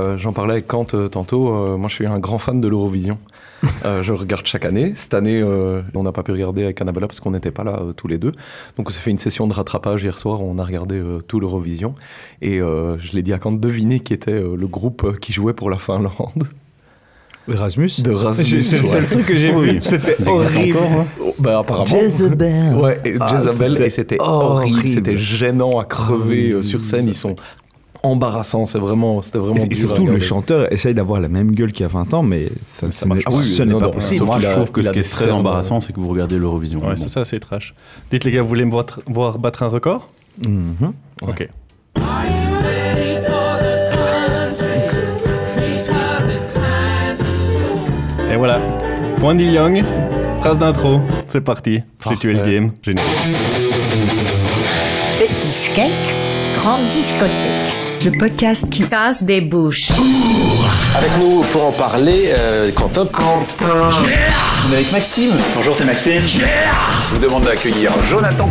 Euh, J'en parlais avec Kant euh, tantôt. euh, moi, je suis un grand fan de l'Eurovision. Euh, je regarde chaque année. Cette année, euh, on n'a pas pu regarder avec Annabella parce qu'on n'était pas là euh, tous les deux. Donc, on s'est fait une session de rattrapage hier soir. On a regardé euh, tout l'Eurovision. Et euh, je l'ai dit à Kant, devinez qui était euh, le groupe euh, qui jouait pour la Finlande. Erasmus De Rasmus. J'ai- C'est le seul ouais. truc que j'ai vu. C'était horrible. encore, hein bah, apparemment. Jezebel. Ouais, et Ah, Jezebel, c'était et c'était horrible, horrible. c'était gênant à crever sur scène. Ils sont embarrassants, c'est vraiment, c'était vraiment. Et, dur surtout, le chanteur essaye d'avoir la même gueule qu'il y a 20 ans, mais ça, ça marche n'est- pas. ce Oui, n'est non, pas non, possible. Moi, je trouve que ce qui est très embarrassant, c'est que vous regardez l'Eurovision. Ouais, c'est ça, c'est trash. Dites les gars, vous voulez me voir, voir battre un record? Mhm. Ok. Et voilà. Point Neil Young, phrase d'intro, c'est parti. J'ai tué le game, génial. Petit cake, grande discothèque. Le podcast qui casse des bouches. Avec nous pour en parler, euh, Quentin. Quentin. On est avec Maxime. Bonjour, c'est Maxime. Je vous demande d'accueillir Jonathan.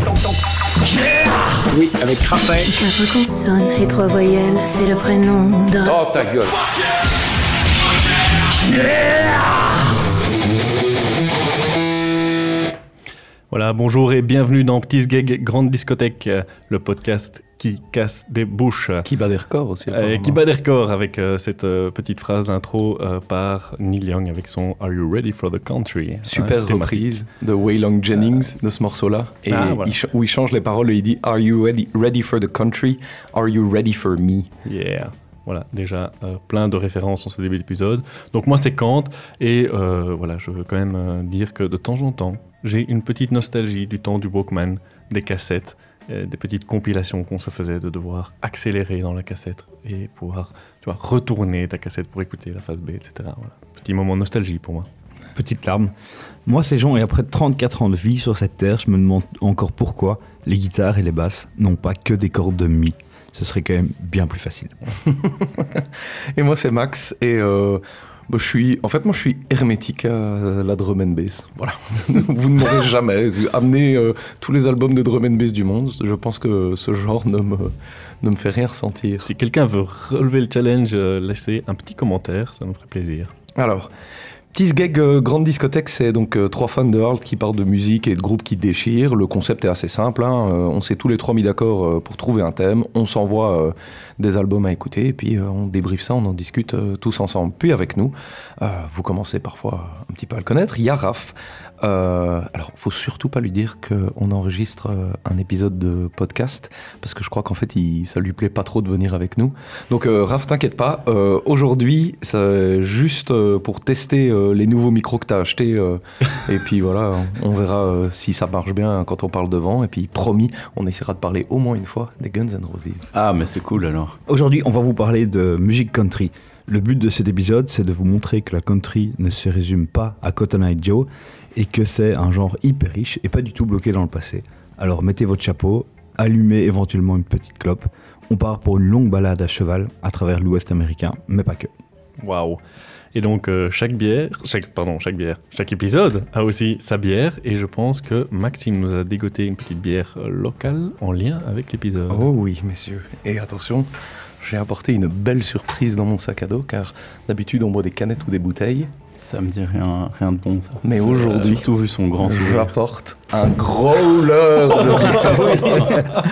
Oui, avec Raphaël. Quatre consonnes et trois voyelles, c'est le prénom de... Oh ta gueule. Voilà, bonjour et bienvenue dans Petit Gag Grande Discothèque, euh, le podcast qui casse des bouches. Qui bat des records aussi. Euh, apparemment. qui bat des records avec euh, cette euh, petite phrase d'intro euh, par Neil Young avec son Are You Ready for the Country Super Hein, reprise de Waylon Jennings de ce morceau-là. Et Ah, voilà. il ch- où il change les paroles et il dit Are you ready, ready for the country? Are you ready for me? Yeah. Voilà, déjà euh, plein de références en ce début d'épisode. Donc moi c'est Kant et euh, voilà, je veux quand même euh, dire que de temps en temps, j'ai une petite nostalgie du temps du Walkman, des cassettes, euh, des petites compilations qu'on se faisait de devoir accélérer dans la cassette et pouvoir tu vois, retourner ta cassette pour écouter la phase B, etc. Voilà. Petit moment nostalgie pour moi. Petite larme. Moi, ces gens, et après 34 ans de vie sur cette terre, je me demande encore pourquoi les guitares et les basses n'ont pas que des cordes de mi. Ce serait quand même bien plus facile. Et moi c'est Max et euh, bah, je suis, en fait moi je suis hermétique à la drum and bass. Voilà. Vous ne m'aurez jamais amené euh, tous les albums de drum and bass du monde. Je pense que ce genre ne me, ne me fait rien ressentir. Si quelqu'un veut relever le challenge, euh, laissez un petit commentaire, ça nous ferait plaisir. Alors, Petit Gag euh, Grande Discothèque, c'est donc euh, trois fans de Hard qui parlent de musique et de groupes qui déchirent. Le concept est assez simple. hein, euh, on s'est tous les trois mis d'accord pour trouver un thème. On s'envoie des albums à écouter et puis on débriefe ça, on en discute tous ensemble. Puis avec nous, vous commencez parfois un petit peu à le connaître. Il. Euh, alors, faut surtout pas lui dire qu'on enregistre euh, un épisode de podcast parce que je crois qu'en fait, il, ça lui plaît pas trop de venir avec nous. Donc, euh, Raph, t'inquiète pas. euh, Aujourd'hui, c'est juste euh, pour tester les nouveaux micros que t'as achetés. euh, et puis voilà, on verra si ça marche bien quand on parle devant. Et puis, promis, on essaiera de parler au moins une fois des Guns N' Roses. Ah, mais c'est cool alors. Aujourd'hui, on va vous parler de musique country. Le but de cet épisode, c'est de vous montrer que la country ne se résume pas à Cotton Eye Joe et que c'est un genre hyper riche et pas du tout bloqué dans le passé. Alors mettez votre chapeau, allumez éventuellement une petite clope. On part pour une longue balade à cheval à travers l'Ouest américain, mais pas que. Waouh Et donc euh, chaque bière, chaque pardon, chaque bière, chaque épisode a aussi sa bière et je pense que Maxime nous a dégoté une petite bière locale en lien avec l'épisode. Oh oui, messieurs. Et attention, j'ai apporté une belle surprise dans mon sac à dos car d'habitude, on boit des canettes ou des bouteilles. Ça me dit rien, rien de bon ça. Mais C'est- aujourd'hui, Surtout vu son grand sourire. J'apporte un growler de bière.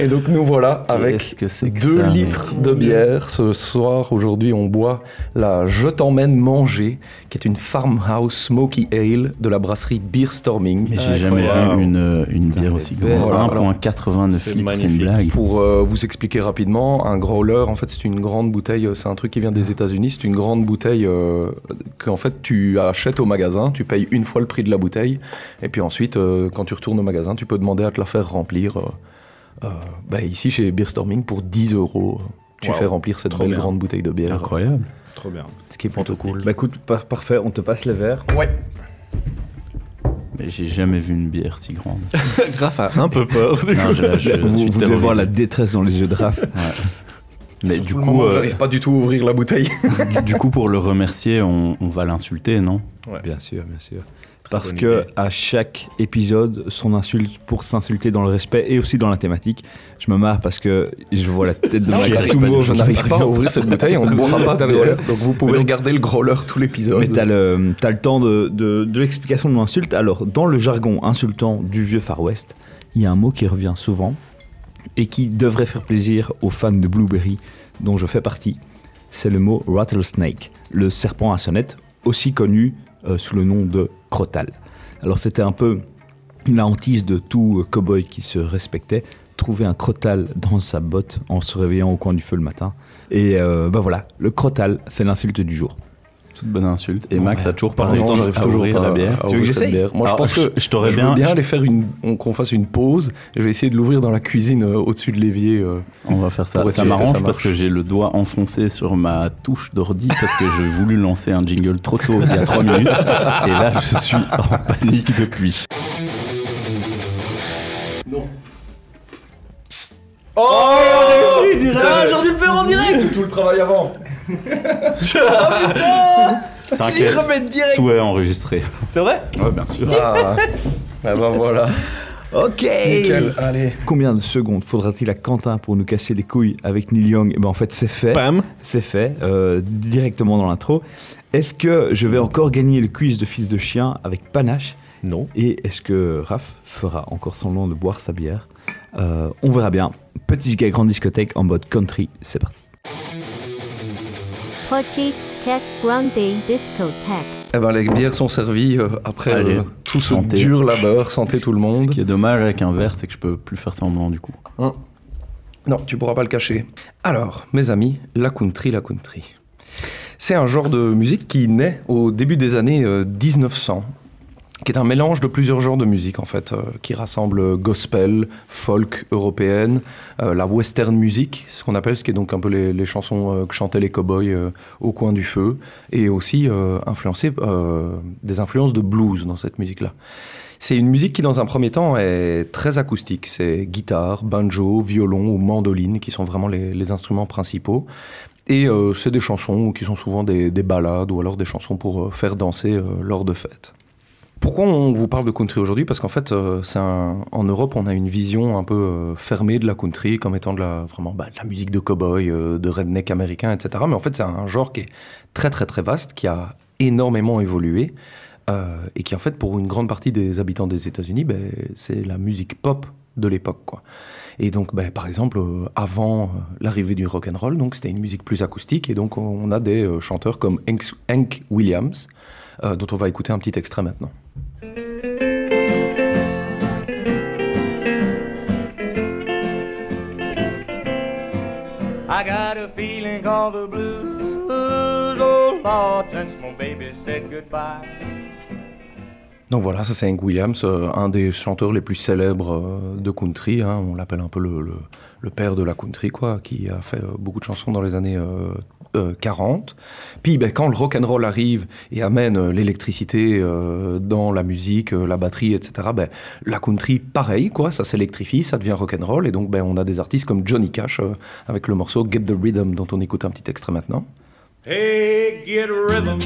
Et donc nous voilà avec Qu'est-ce que c'est que 2 ça, litres de bière. Ce soir, aujourd'hui, on boit la Je t'emmène manger, qui est une farmhouse smoky ale de la brasserie Beer Storming. Mais j'ai jamais vu une, euh, une bière aussi grande. Voilà, 1,89 C'est litres, c'est une blague. Pour euh, vous expliquer rapidement, un growler, en fait, c'est une grande bouteille. euh, C'est un truc qui vient des États-Unis. C'est une grande bouteille euh, qu'en fait tu achètes au magasin. Tu payes une fois le prix de la bouteille, et puis ensuite, euh, quand tu retournes au magasin, tu peux demander à te la faire remplir. euh, euh, bah, ici, chez Beer Storming, pour 10 euros, tu Wow. fais remplir cette Trop belle bien. grande bouteille de bière. Incroyable. Trop bien. Ce qui est plutôt cool. Bah écoute, par- parfait, on te passe les verres. Ouais. Mais j'ai jamais vu une bière si grande. Graf a un peu peur. du Non, coup. je, je vous devez voir la détresse dans les yeux de Raph. Mais du coup, euh, j'arrive pas du tout à ouvrir la bouteille. du, du coup, pour le remercier, on, on va l'insulter, non? Ouais. Bien sûr, bien sûr. Parce que idée. à chaque épisode, son insulte pour s'insulter dans le respect et aussi dans la thématique. Je me marre parce que je vois la tête de Max tout mauve, je n'arrive va pas à ouvrir cette bouteille, on ne boira pas derrière. Donc vous pouvez regarder le growler tout l'épisode. Mais t'as le, t'as le temps de, de, de l'explication de l'insulte. Alors, dans le jargon insultant du vieux Far West, il y a un mot qui revient souvent et qui devrait faire plaisir aux fans de Blueberry, dont je fais partie. C'est le mot rattlesnake, le serpent à sonnette, aussi connu euh, sous le nom de crotal. Alors, c'était un peu la hantise de tout euh, cow-boy qui se respectait, trouver un crotal dans sa botte en se réveillant au coin du feu le matin. Et euh, bah voilà, le crotal, c'est l'insulte du jour. Toute bonne insulte. Et Bon, Max ouais. a toujours pas Par réussi exemple, j'arrive toujours ouvrir pas la bière. Tu veux que j'essaye. Moi, je pense que je- t'aurais bien- bien aller faire une, on- qu'on fasse une pause. Je vais essayer de l'ouvrir dans la cuisine euh, au-dessus de l'évier. euh. On va faire ça. Ça m'arrange parce que j'ai le doigt enfoncé sur ma touche d'ordi parce que j'ai voulu lancer un jingle trop tôt il y a 3 minutes. Et là, je suis en panique depuis. J'aurais dû le faire en direct Tout le travail avant T'inquiète, tout est enregistré. C'est vrai Ouais, bien sûr. Ah, ah ben voilà. Ok Nickel, allez. Combien de secondes faudra-t-il à Quentin pour nous casser les couilles avec Neil Young? Eh ben en fait c'est fait. Pam C'est fait, euh, directement dans l'intro. Est-ce que je vais encore gagner le quiz de fils de chien avec panache? Non. Et est-ce que Raph fera encore semblant de boire sa bière? Euh, On verra bien. Petit gars grande discothèque en mode country, c'est parti. Portage Cat Grande Discothèque. Eh ben, les bières sont servies euh, après Allez, euh, tout ce santé. dur labeur. Santé tout le Ce monde. qui est dommage avec un verre, c'est que je peux plus faire semblant du coup. Non, tu pourras pas le cacher. Alors, mes amis, la country, la country. C'est un genre de musique qui naît au début des années euh, 1900, qui est un mélange de plusieurs genres de musique en fait, euh, qui rassemble gospel, folk européenne, euh, la western music, ce qu'on appelle, ce qui est donc un peu les, chansons euh, que chantaient les cowboys au coin du feu, et aussi influencé des influences de blues dans cette musique-là. C'est une musique qui, dans un premier temps, est très acoustique. C'est guitare, banjo, violon ou mandoline qui sont vraiment les, instruments principaux. Et c'est des chansons qui sont souvent des, des ballades ou alors des chansons pour faire danser lors de fêtes. Pourquoi on vous parle de country aujourd'hui? Parce qu'en fait, euh, en Europe, on a une vision un peu euh, fermée de la country comme étant de la, vraiment, bah, de la musique de cow-boy, euh, de redneck américain, etc. Mais en fait, c'est un genre qui est très très très vaste, qui a énormément évolué. et qui en fait pour une grande partie des habitants des États-Unis, ben, c'est la musique pop de l'époque. Et donc ben, par exemple avant l'arrivée du rock and roll, c'était une musique plus acoustique et donc on a des chanteurs comme Hank, Williams dont on va écouter un petit extrait maintenant. I got a feeling called the blues, oh since my baby said goodbye. Donc voilà, ça c'est Hank Williams, euh, un des chanteurs les plus célèbres euh, de country. hein. on l'appelle un peu le, père de la country, quoi, qui a fait euh, beaucoup de chansons dans les années euh, 40. Puis ben, quand le rock and roll arrive et amène euh, l'électricité euh, dans la musique, euh, la batterie, etc., ben, la country, pareil, quoi, ça s'électrifie, ça devient rock and roll. Et donc ben, on a des artistes comme Johnny Cash avec le morceau Get the Rhythm, dont on écoute un petit extrait maintenant. Hey, get a rhythm.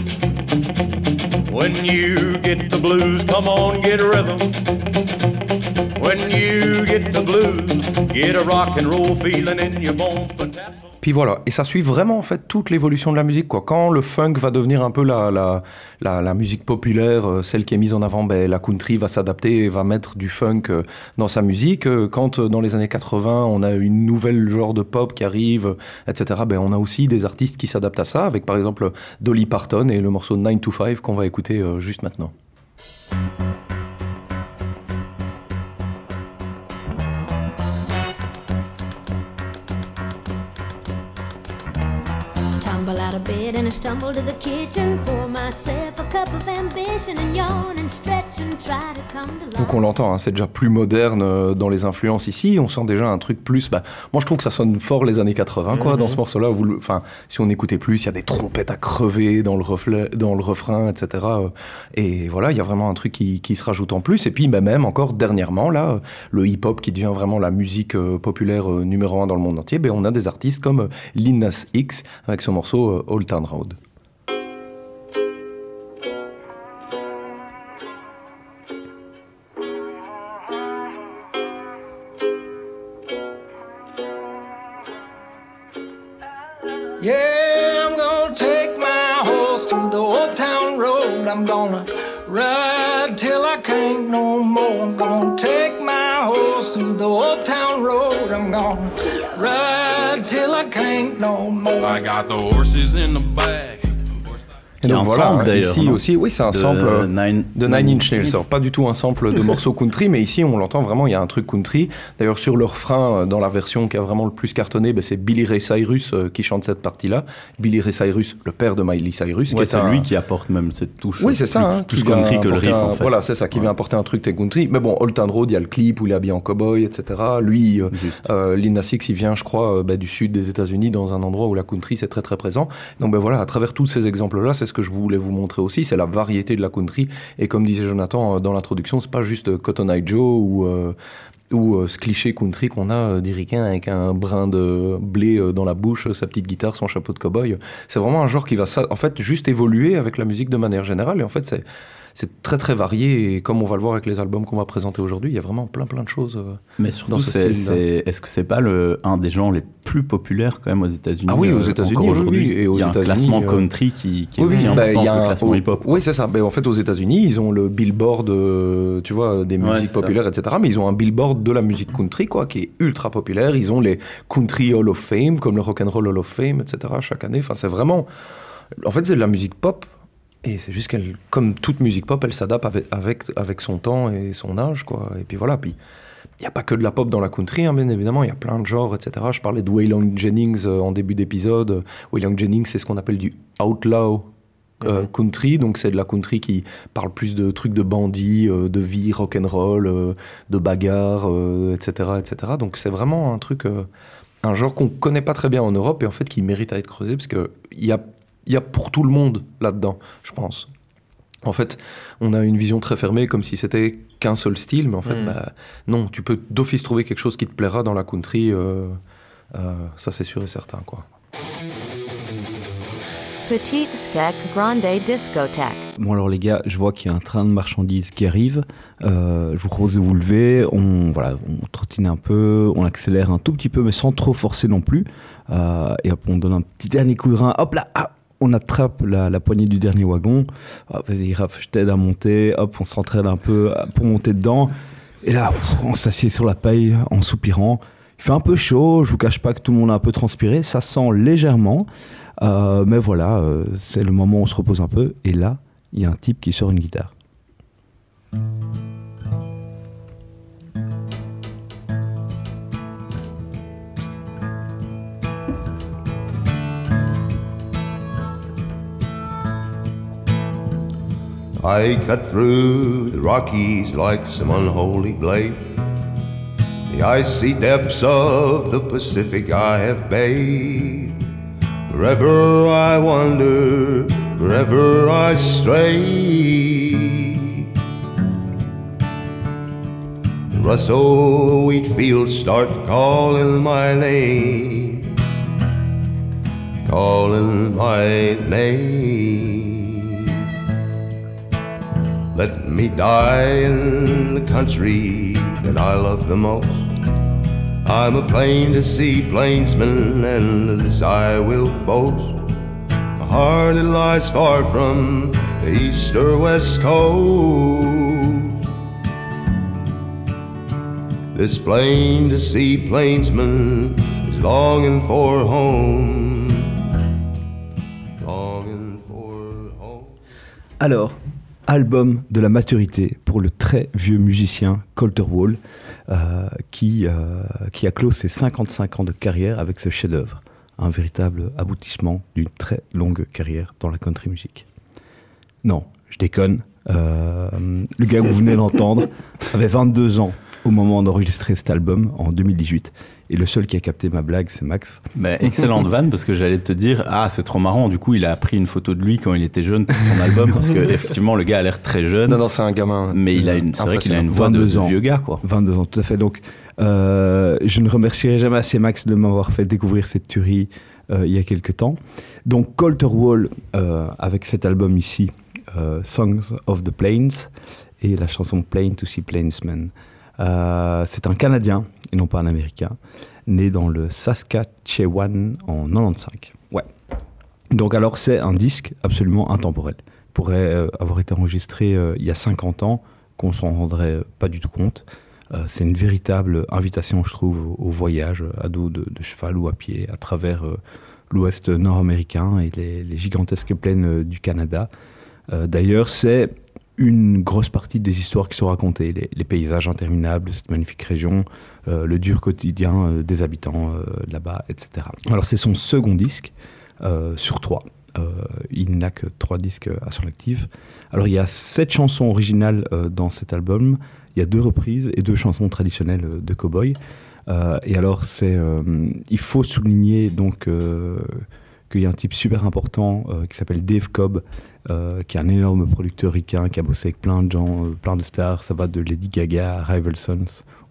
When you get the blues, come on, get a rhythm. When you get the blues, get a rock and roll feeling in your bones. Puis voilà, et ça suit vraiment en fait toute l'évolution de la musique. Quoi. Quand le funk va devenir un peu la, la, musique populaire, euh, celle qui est mise en avant, ben, la country va s'adapter et va mettre du funk euh, dans sa musique. Euh, Quand dans les années 80, on a une nouvelle genre de pop qui arrive, etc., ben, on a aussi des artistes qui s'adaptent à ça, avec par exemple Dolly Parton et le morceau 9 to 5 qu'on va écouter juste maintenant. A bit. And stumble to the kitchen. Pour myself a cup of ambition and yawn and stretch and try to come to life. Donc on l'entend, hein, c'est déjà plus moderne euh, dans les influences ici. On sent déjà un truc plus. Bah, moi je trouve que ça sonne fort les années 80 quoi, dans ce morceau-là. Enfin, si on écoutait plus, il y a des trompettes à crever dans le, reflet, dans le refrain, etc. euh, Et voilà, il y a vraiment un truc qui, qui se rajoute en plus. Et puis bah, même encore dernièrement, là, euh, le hip-hop qui devient vraiment la musique euh, populaire euh, numéro un dans le monde entier, ben, on a des artistes comme euh, Lil Nas X avec son morceau Yeah, I'm gonna take my horse through the old town road. I'm gonna ride till I can't no more. I'm gonna take my horse through the old town road. I'm gonna ride till I can't no more. I got the horses in the back. A donc un voilà, sample, d'ailleurs, ici aussi, oui, c'est un De sample euh, Nine- de Nine Inch Nails. Alors, pas du tout un sample de morceaux country, mais ici on l'entend vraiment, il y a un truc country. D'ailleurs, sur le refrain, euh, dans la version qui a vraiment le plus cartonné, ben, c'est Billy Ray Cyrus euh, qui chante cette partie-là. Billy Ray Cyrus, le père de Miley Cyrus. qui Ouais, est c'est un- lui qui apporte même cette touche. Oui, c'est ça. Hein, plus qui country que le riff, un- en fait. Voilà, c'est ça, qui vient apporter un truc très country. Mais bon, Old Town Road, il y a le clip où il est habillé en cowboy, etc. Lui, euh, Juste. euh, Lil Nas X, il vient, je crois, euh, bah, du sud des États-Unis, dans un endroit où la country c'est très très présent. Donc ben voilà, à travers tous ces exemples-là, c'est que je voulais vous montrer aussi, c'est la variété de la country. Et comme disait Jonathan euh, dans l'introduction, c'est pas juste euh, Cotton Eye Joe ou euh, ou ce cliché country qu'on a euh, d'Iricain avec un brin de blé dans la bouche, sa petite guitare, son chapeau de cow-boy. C'est vraiment un genre qui va en fait juste évoluer avec la musique de manière générale. Et en fait, c'est c'est très très varié et comme on va le voir avec les albums qu'on va présenter aujourd'hui, il y a vraiment plein plein de choses. euh. Mais surtout, ce c'est, c'est- est-ce que c'est pas le, un des genres les plus populaires quand même aux États-Unis Ah oui, aux euh, États-Unis, oui, aujourd'hui? oui, et aux Il y a un classement euh, country qui, qui est Oui, aussi bah, important y a que le un- classement hip-hop. Oui, c'est ça. Ben, en fait, aux États-Unis, ils ont le billboard, euh, tu vois, des Ouais, musiques ça. populaires, etc. Mais ils ont un billboard de la musique country, quoi, qui est ultra populaire. Ils ont les Country Hall of Fame, comme le Rock and Roll Hall of Fame, etc. Chaque année. Enfin, c'est vraiment. En fait, c'est de la musique pop. Et c'est juste qu'elle, comme toute musique pop, elle s'adapte avec, avec, avec son temps et son âge, quoi. Et puis voilà. Puis il n'y a pas que de la pop dans la country, hein, bien évidemment. Il y a plein de genres, etc. Je parlais de Waylon Jennings euh, en début d'épisode. Waylon Jennings, c'est ce qu'on appelle du outlaw euh, country, donc c'est de la country qui parle plus de trucs de bandits, euh, de vie rock'n'roll, euh, de bagarre, etc., etc. Donc c'est vraiment un truc, un genre qu'on connaît pas très bien en Europe et en fait qui mérite à être creusé parce que il y a, il y a pour tout le monde là-dedans, je pense. En fait, on a une vision très fermée, comme si c'était qu'un seul style, mais en fait, Mm. bah, non, tu peux d'office trouver quelque chose qui te plaira dans la country, euh, euh, ça c'est sûr et certain, quoi. Petite Skek Grande Discothèque. Bon alors les gars, je vois qu'il y a un train de marchandises qui arrive. Euh, je vous propose de vous lever. On voilà, on trottine un peu, on accélère un tout petit peu, mais sans trop forcer non plus. Euh, et hop, on donne un petit dernier coup de rein. Hop là, ah, on attrape la, poignée du dernier wagon. Ah, Vas-y, Raph, je t'aide à monter. Hop, on s'entraîne un peu pour monter dedans. Et là, on s'assied sur la paille en soupirant. Il fait un peu chaud. Je vous cache pas que tout le monde a un peu transpiré. Ça sent légèrement. Euh, mais voilà, euh, c'est le moment où on se repose un peu. Et là, il y a un type qui sort une guitare. I cut through the Rockies like some unholy blade. The icy depths of the Pacific I have bathed. Wherever I wander, wherever I stray. The Russell wheat fields start calling my name, calling my name. Let me die in the country that I love the most. I'm a plain to see plainsman, and this I will boast. A heart that lies far from the east or west coast. This plain to see plainsman is longing for home. Longing for home. Alors, album de la maturité pour le très vieux musicien Colter Wall, euh, qui, euh, qui a clos ses 55 ans de carrière avec ce chef-d'œuvre. Un véritable aboutissement d'une très longue carrière dans la country music. Non, je déconne. Euh, le gars que vous venez d'entendre avait 22 ans au moment d'enregistrer cet album en 2018. Et le seul qui a capté ma blague, c'est Max. Bah, excellente vanne parce que j'allais te dire ah c'est trop marrant du coup il a pris une photo de lui quand il était jeune pour son album parce que effectivement le gars a l'air très jeune Non, non, c'est un gamin. mais il a une c'est vrai qu'il a une voix de, 22 de ans. vieux gars quoi 22 ans, tout à fait. Donc, euh, je ne remercierai jamais assez Max de m'avoir fait découvrir cette tuerie euh, il y a quelques temps. Donc, Colter Wall, euh, avec cet album ici, euh, Songs of the Plains, et la chanson Plain to See Plainsman. Euh, c'est un Canadien, et non pas un Américain, né dans le Saskatchewan en 95. Ouais. Donc alors c'est un disque absolument intemporel. pourrait euh, avoir été enregistré euh, il y a 50 ans, qu'on s'en rendrait pas du tout compte. Euh, c'est une véritable invitation, je trouve, au, voyage à dos de, cheval ou à pied à travers euh, l'ouest nord-américain et les, gigantesques plaines euh, du Canada. Euh, D'ailleurs, c'est une grosse partie des histoires qui sont racontées, les, les paysages interminables de cette magnifique région, euh, le dur quotidien euh, des habitants euh, là-bas, etc. Alors c'est son second disque euh, sur trois. Euh, il n'a que trois disques à son actif. Alors il y a sept chansons originales euh, dans cet album, il y a deux reprises et deux chansons traditionnelles euh, de cowboy. Euh, et alors c'est, euh, il faut souligner donc euh, qu'il y a un type super important euh, qui s'appelle Dave Cobb, euh, qui est un énorme producteur ricain, qui a bossé avec plein de gens, euh, plein de stars. Ça va de Lady Gaga à Rival Sons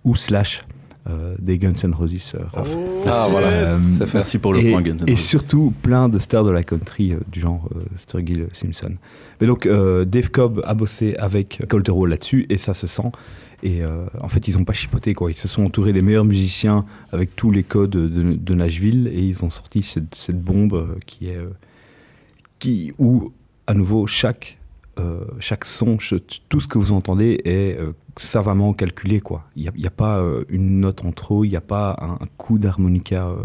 ou Slash. Euh, des Guns N' Roses, euh, Raph. Ah, voilà, Euh, c'est fait. Merci pour le et, point, Guns N' Et Roses. surtout plein de stars de la country du genre Sturgill Simpson. Mais donc Dave Cobb a bossé avec Coltero là-dessus et ça se sent. Et euh, en fait, ils n'ont pas chipoté quoi. Ils se sont entourés des meilleurs musiciens avec tous les codes de, de Nashville et ils ont sorti cette, cette bombe qui est qui où à nouveau chaque euh, chaque son, tout ce que vous entendez est savamment calculé quoi. Il n'y a, il y a pas euh, une note en trop, il n'y a pas un, un coup d'harmonica euh,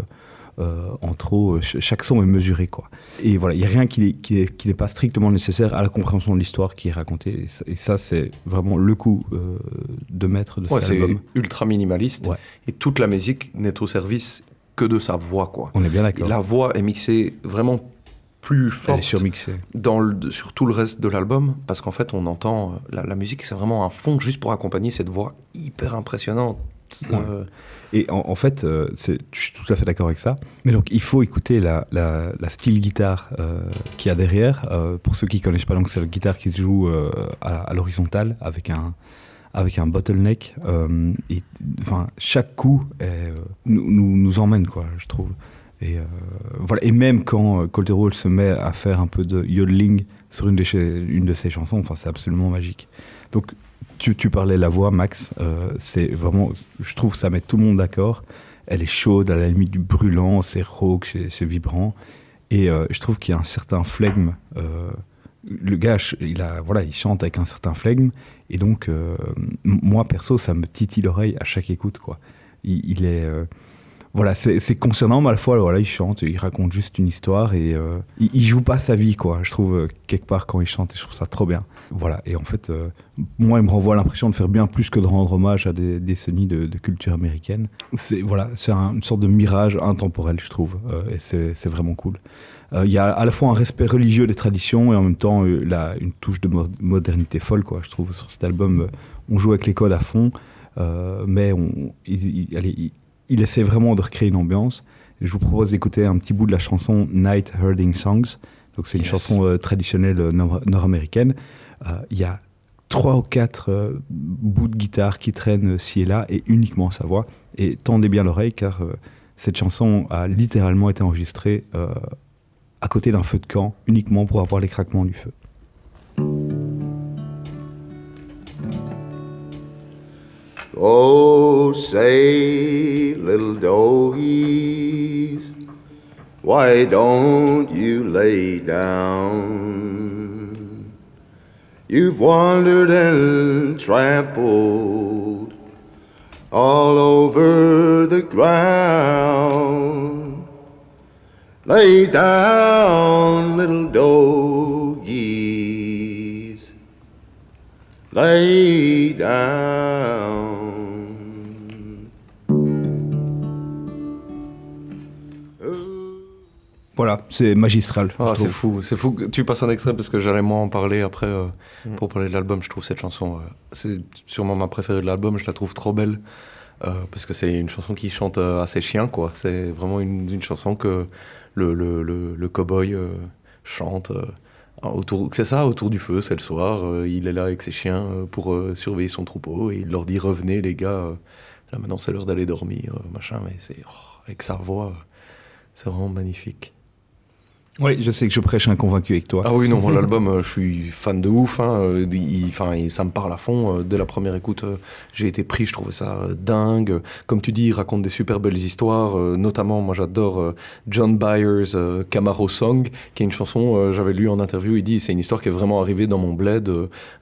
euh, en trop. ch- chaque son est mesuré quoi. Et voilà, il n'y a rien qui n'est qui qui pas strictement nécessaire à la compréhension de l'histoire qui est racontée. Et ça, et ça, c'est vraiment le coup euh, de maître de Ouais, cet c'est album. ultra minimaliste. Ouais. Et toute la musique n'est au service que de sa voix, quoi. On est bien d'accord. La voix est mixée vraiment plus forte surmixée. dans le, sur tout le reste de l'album, parce qu'en fait, on entend euh, la, la musique, c'est vraiment un fond juste pour accompagner cette voix hyper impressionnante. Ouais. Euh, Et en, en fait, euh, c'est- je suis tout à fait d'accord avec ça. Mais donc, il faut écouter la, la, la style guitare euh, qu'il y a derrière. Pour ceux qui connaissent pas, donc c'est la guitare qui se joue à, à l'horizontale avec un avec un bottleneck. Et enfin, chaque coup est, nous, nous, nous emmène, quoi, je trouve. Et euh, voilà. Et même quand euh, Colterol se met à faire un peu de yodeling sur une de, ses, chansons, enfin, c'est absolument magique. Donc, tu, tu parlais la voix, Max. euh, c'est vraiment, je trouve, ça met tout le monde d'accord. Elle est chaude, à la limite du brûlant, c'est rauque, c'est vibrant. Et je trouve qu'il y a un certain flegme. le gars, il a, voilà, il chante avec un certain flegme. Et donc, moi perso, ça me titille l'oreille à chaque écoute, quoi. Il, est, voilà, c'est concernant, mais à la fois, voilà, il chante, il raconte juste une histoire et euh, il, joue pas sa vie, quoi. Je trouve euh, quelque part quand il chante, et je trouve ça trop bien. Voilà, et en fait, euh, moi, il me renvoie l'impression de faire bien plus que de rendre hommage à des décennies de, culture américaine. C'est voilà, c'est un- une sorte de mirage intemporel, je trouve, et c'est vraiment cool. Il y a à la fois un respect religieux des traditions et en même temps la- une touche de mo- modernité folle, quoi. Je trouve sur cet album, on joue avec les codes à fond, mais il, il- il essaie vraiment de recréer une ambiance. Et je vous propose d'écouter un petit bout de la chanson Night Herding Songs. Donc c'est une chanson euh, traditionnelle euh, nord- nord-américaine. Euh, Il y a trois ou quatre bouts de guitare qui traînent ci et là et uniquement sa voix. Et tendez bien l'oreille car cette chanson a littéralement été enregistrée à côté d'un feu de camp uniquement pour avoir les craquements du feu. Oh, say, little doggies, why don't you lay down? You've wandered and trampled all over the ground. Lay down, little doggies. Lay down. Voilà, c'est magistral. Ah, c'est fou, c'est fou que tu passes un extrait parce que j'allais moi en parler après euh, pour parler de l'album. Je trouve cette chanson, euh, c'est sûrement ma préférée de l'album. Je la trouve trop belle euh, parce que c'est une chanson qui chante euh, assez chien, quoi. C'est vraiment une, une chanson que le, le, le, le cowboy euh, chante. euh, autour, c'est ça, autour du feu, c'est le soir. euh, il est là avec ses chiens euh, pour euh, surveiller son troupeau et il leur dit revenez les gars. euh, là maintenant c'est l'heure d'aller dormir, euh, machin. Mais c'est oh, avec sa voix, euh, c'est vraiment magnifique. Oui, je sais que je prêche un convaincu avec toi. Ah oui, non, l'album, euh, je suis fan de ouf. Hein, euh, il- Enfin, il- ça me parle à fond. euh, Dès la première écoute, j'ai été pris. Je trouvais ça dingue. Comme tu dis, il raconte des super belles histoires. notamment, moi, j'adore John Byers' Camaro Song, qui est une chanson. J'avais lu en interview. Il dit, c'est une histoire qui est vraiment arrivée dans mon bled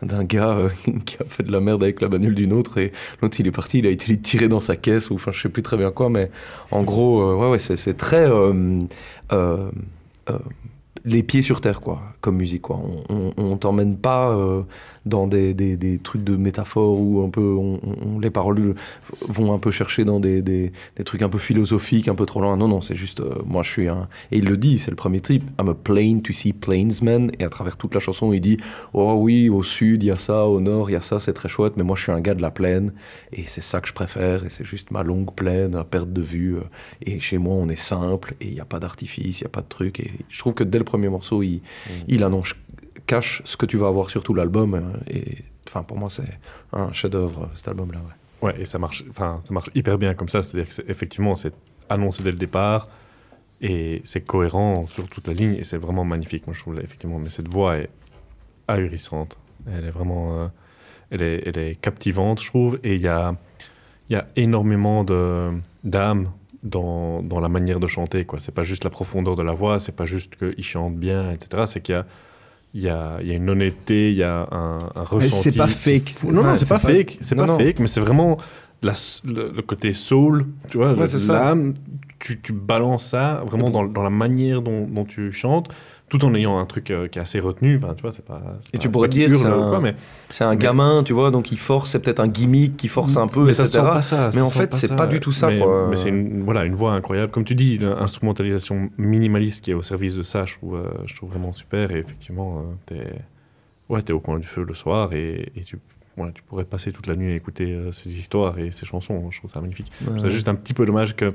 d'un gars qui a fait de la merde avec la bagnole d'une autre et l'autre, il est parti. Il a été tiré dans sa caisse ou enfin, je sais plus très bien quoi, mais en gros, ouais, ouais, c'est très euh, euh, euh, les pieds sur terre, quoi, comme musique, quoi. On, on, t'emmène pas euh, dans des, des, des trucs de métaphores où un peu, on, les paroles vont un peu chercher dans des, des, trucs un peu philosophiques, un peu trop loin. Non, non, c'est juste, euh, moi je suis un. Et il le dit, c'est le premier trip. I'm a plain to see plainsman. Et à travers toute la chanson, il dit Oh oui, au sud, il y a ça, au nord, il y a ça, c'est très chouette, mais moi je suis un gars de la plaine. Et c'est ça que je préfère. Et c'est juste ma longue plaine à perte de vue. Et chez moi, on est simple et il n'y a pas d'artifice, il n'y a pas de truc. Et je trouve que dès le premier morceau, il, il annonce, cache ce que tu vas avoir sur tout l'album. euh, Et enfin, pour moi, c'est un chef-d'œuvre, euh, cet album-là. Ouais. Ouais, et ça marche, enfin, ça marche hyper bien comme ça. C'est-à-dire que c'est- effectivement, c'est annoncé dès le départ et c'est cohérent sur toute la ligne et c'est vraiment magnifique. Moi, je trouve effectivement, mais cette voix est ahurissante. Elle est vraiment, euh, elle est, elle est captivante, je trouve. Et il y a, il y a énormément de d'âme dans, dans la manière de chanter. Quoi, c'est pas juste la profondeur de la voix, c'est pas juste qu'il chante bien, etc. C'est qu'il y a il y, a, il y a une honnêteté, il y a un, un ressenti. c'est pas fake. Non, non, Ouais, c'est pas pas- fake. C'est pas non. fake, mais c'est vraiment la le, le côté soul, tu vois, Ouais, l'âme. Tu, tu balances ça vraiment dans, dans la manière dont, dont tu chantes, tout en ayant un truc euh, qui est assez retenu. Enfin, tu vois, c'est pas. Et pas- tu pourrais pas dire, c'est un- mais C'est un Mais- gamin, tu vois, donc il force, c'est peut-être un gimmick qui force un peu, mais ça etc. sent pas ça. mais ça en fait, c'est ça. pas du tout ça, mais, quoi. Mais c'est une, voilà, une voix incroyable. Comme tu dis, l'instrumentalisation minimaliste qui est au service de ça, je trouve, euh, je trouve vraiment super. Et effectivement, euh, t'es ouais, es au coin du feu le soir et, et tu, voilà, tu pourrais passer toute la nuit à écouter euh, ces histoires et ces chansons. Je trouve ça magnifique. Ouais. C'est juste un petit peu dommage que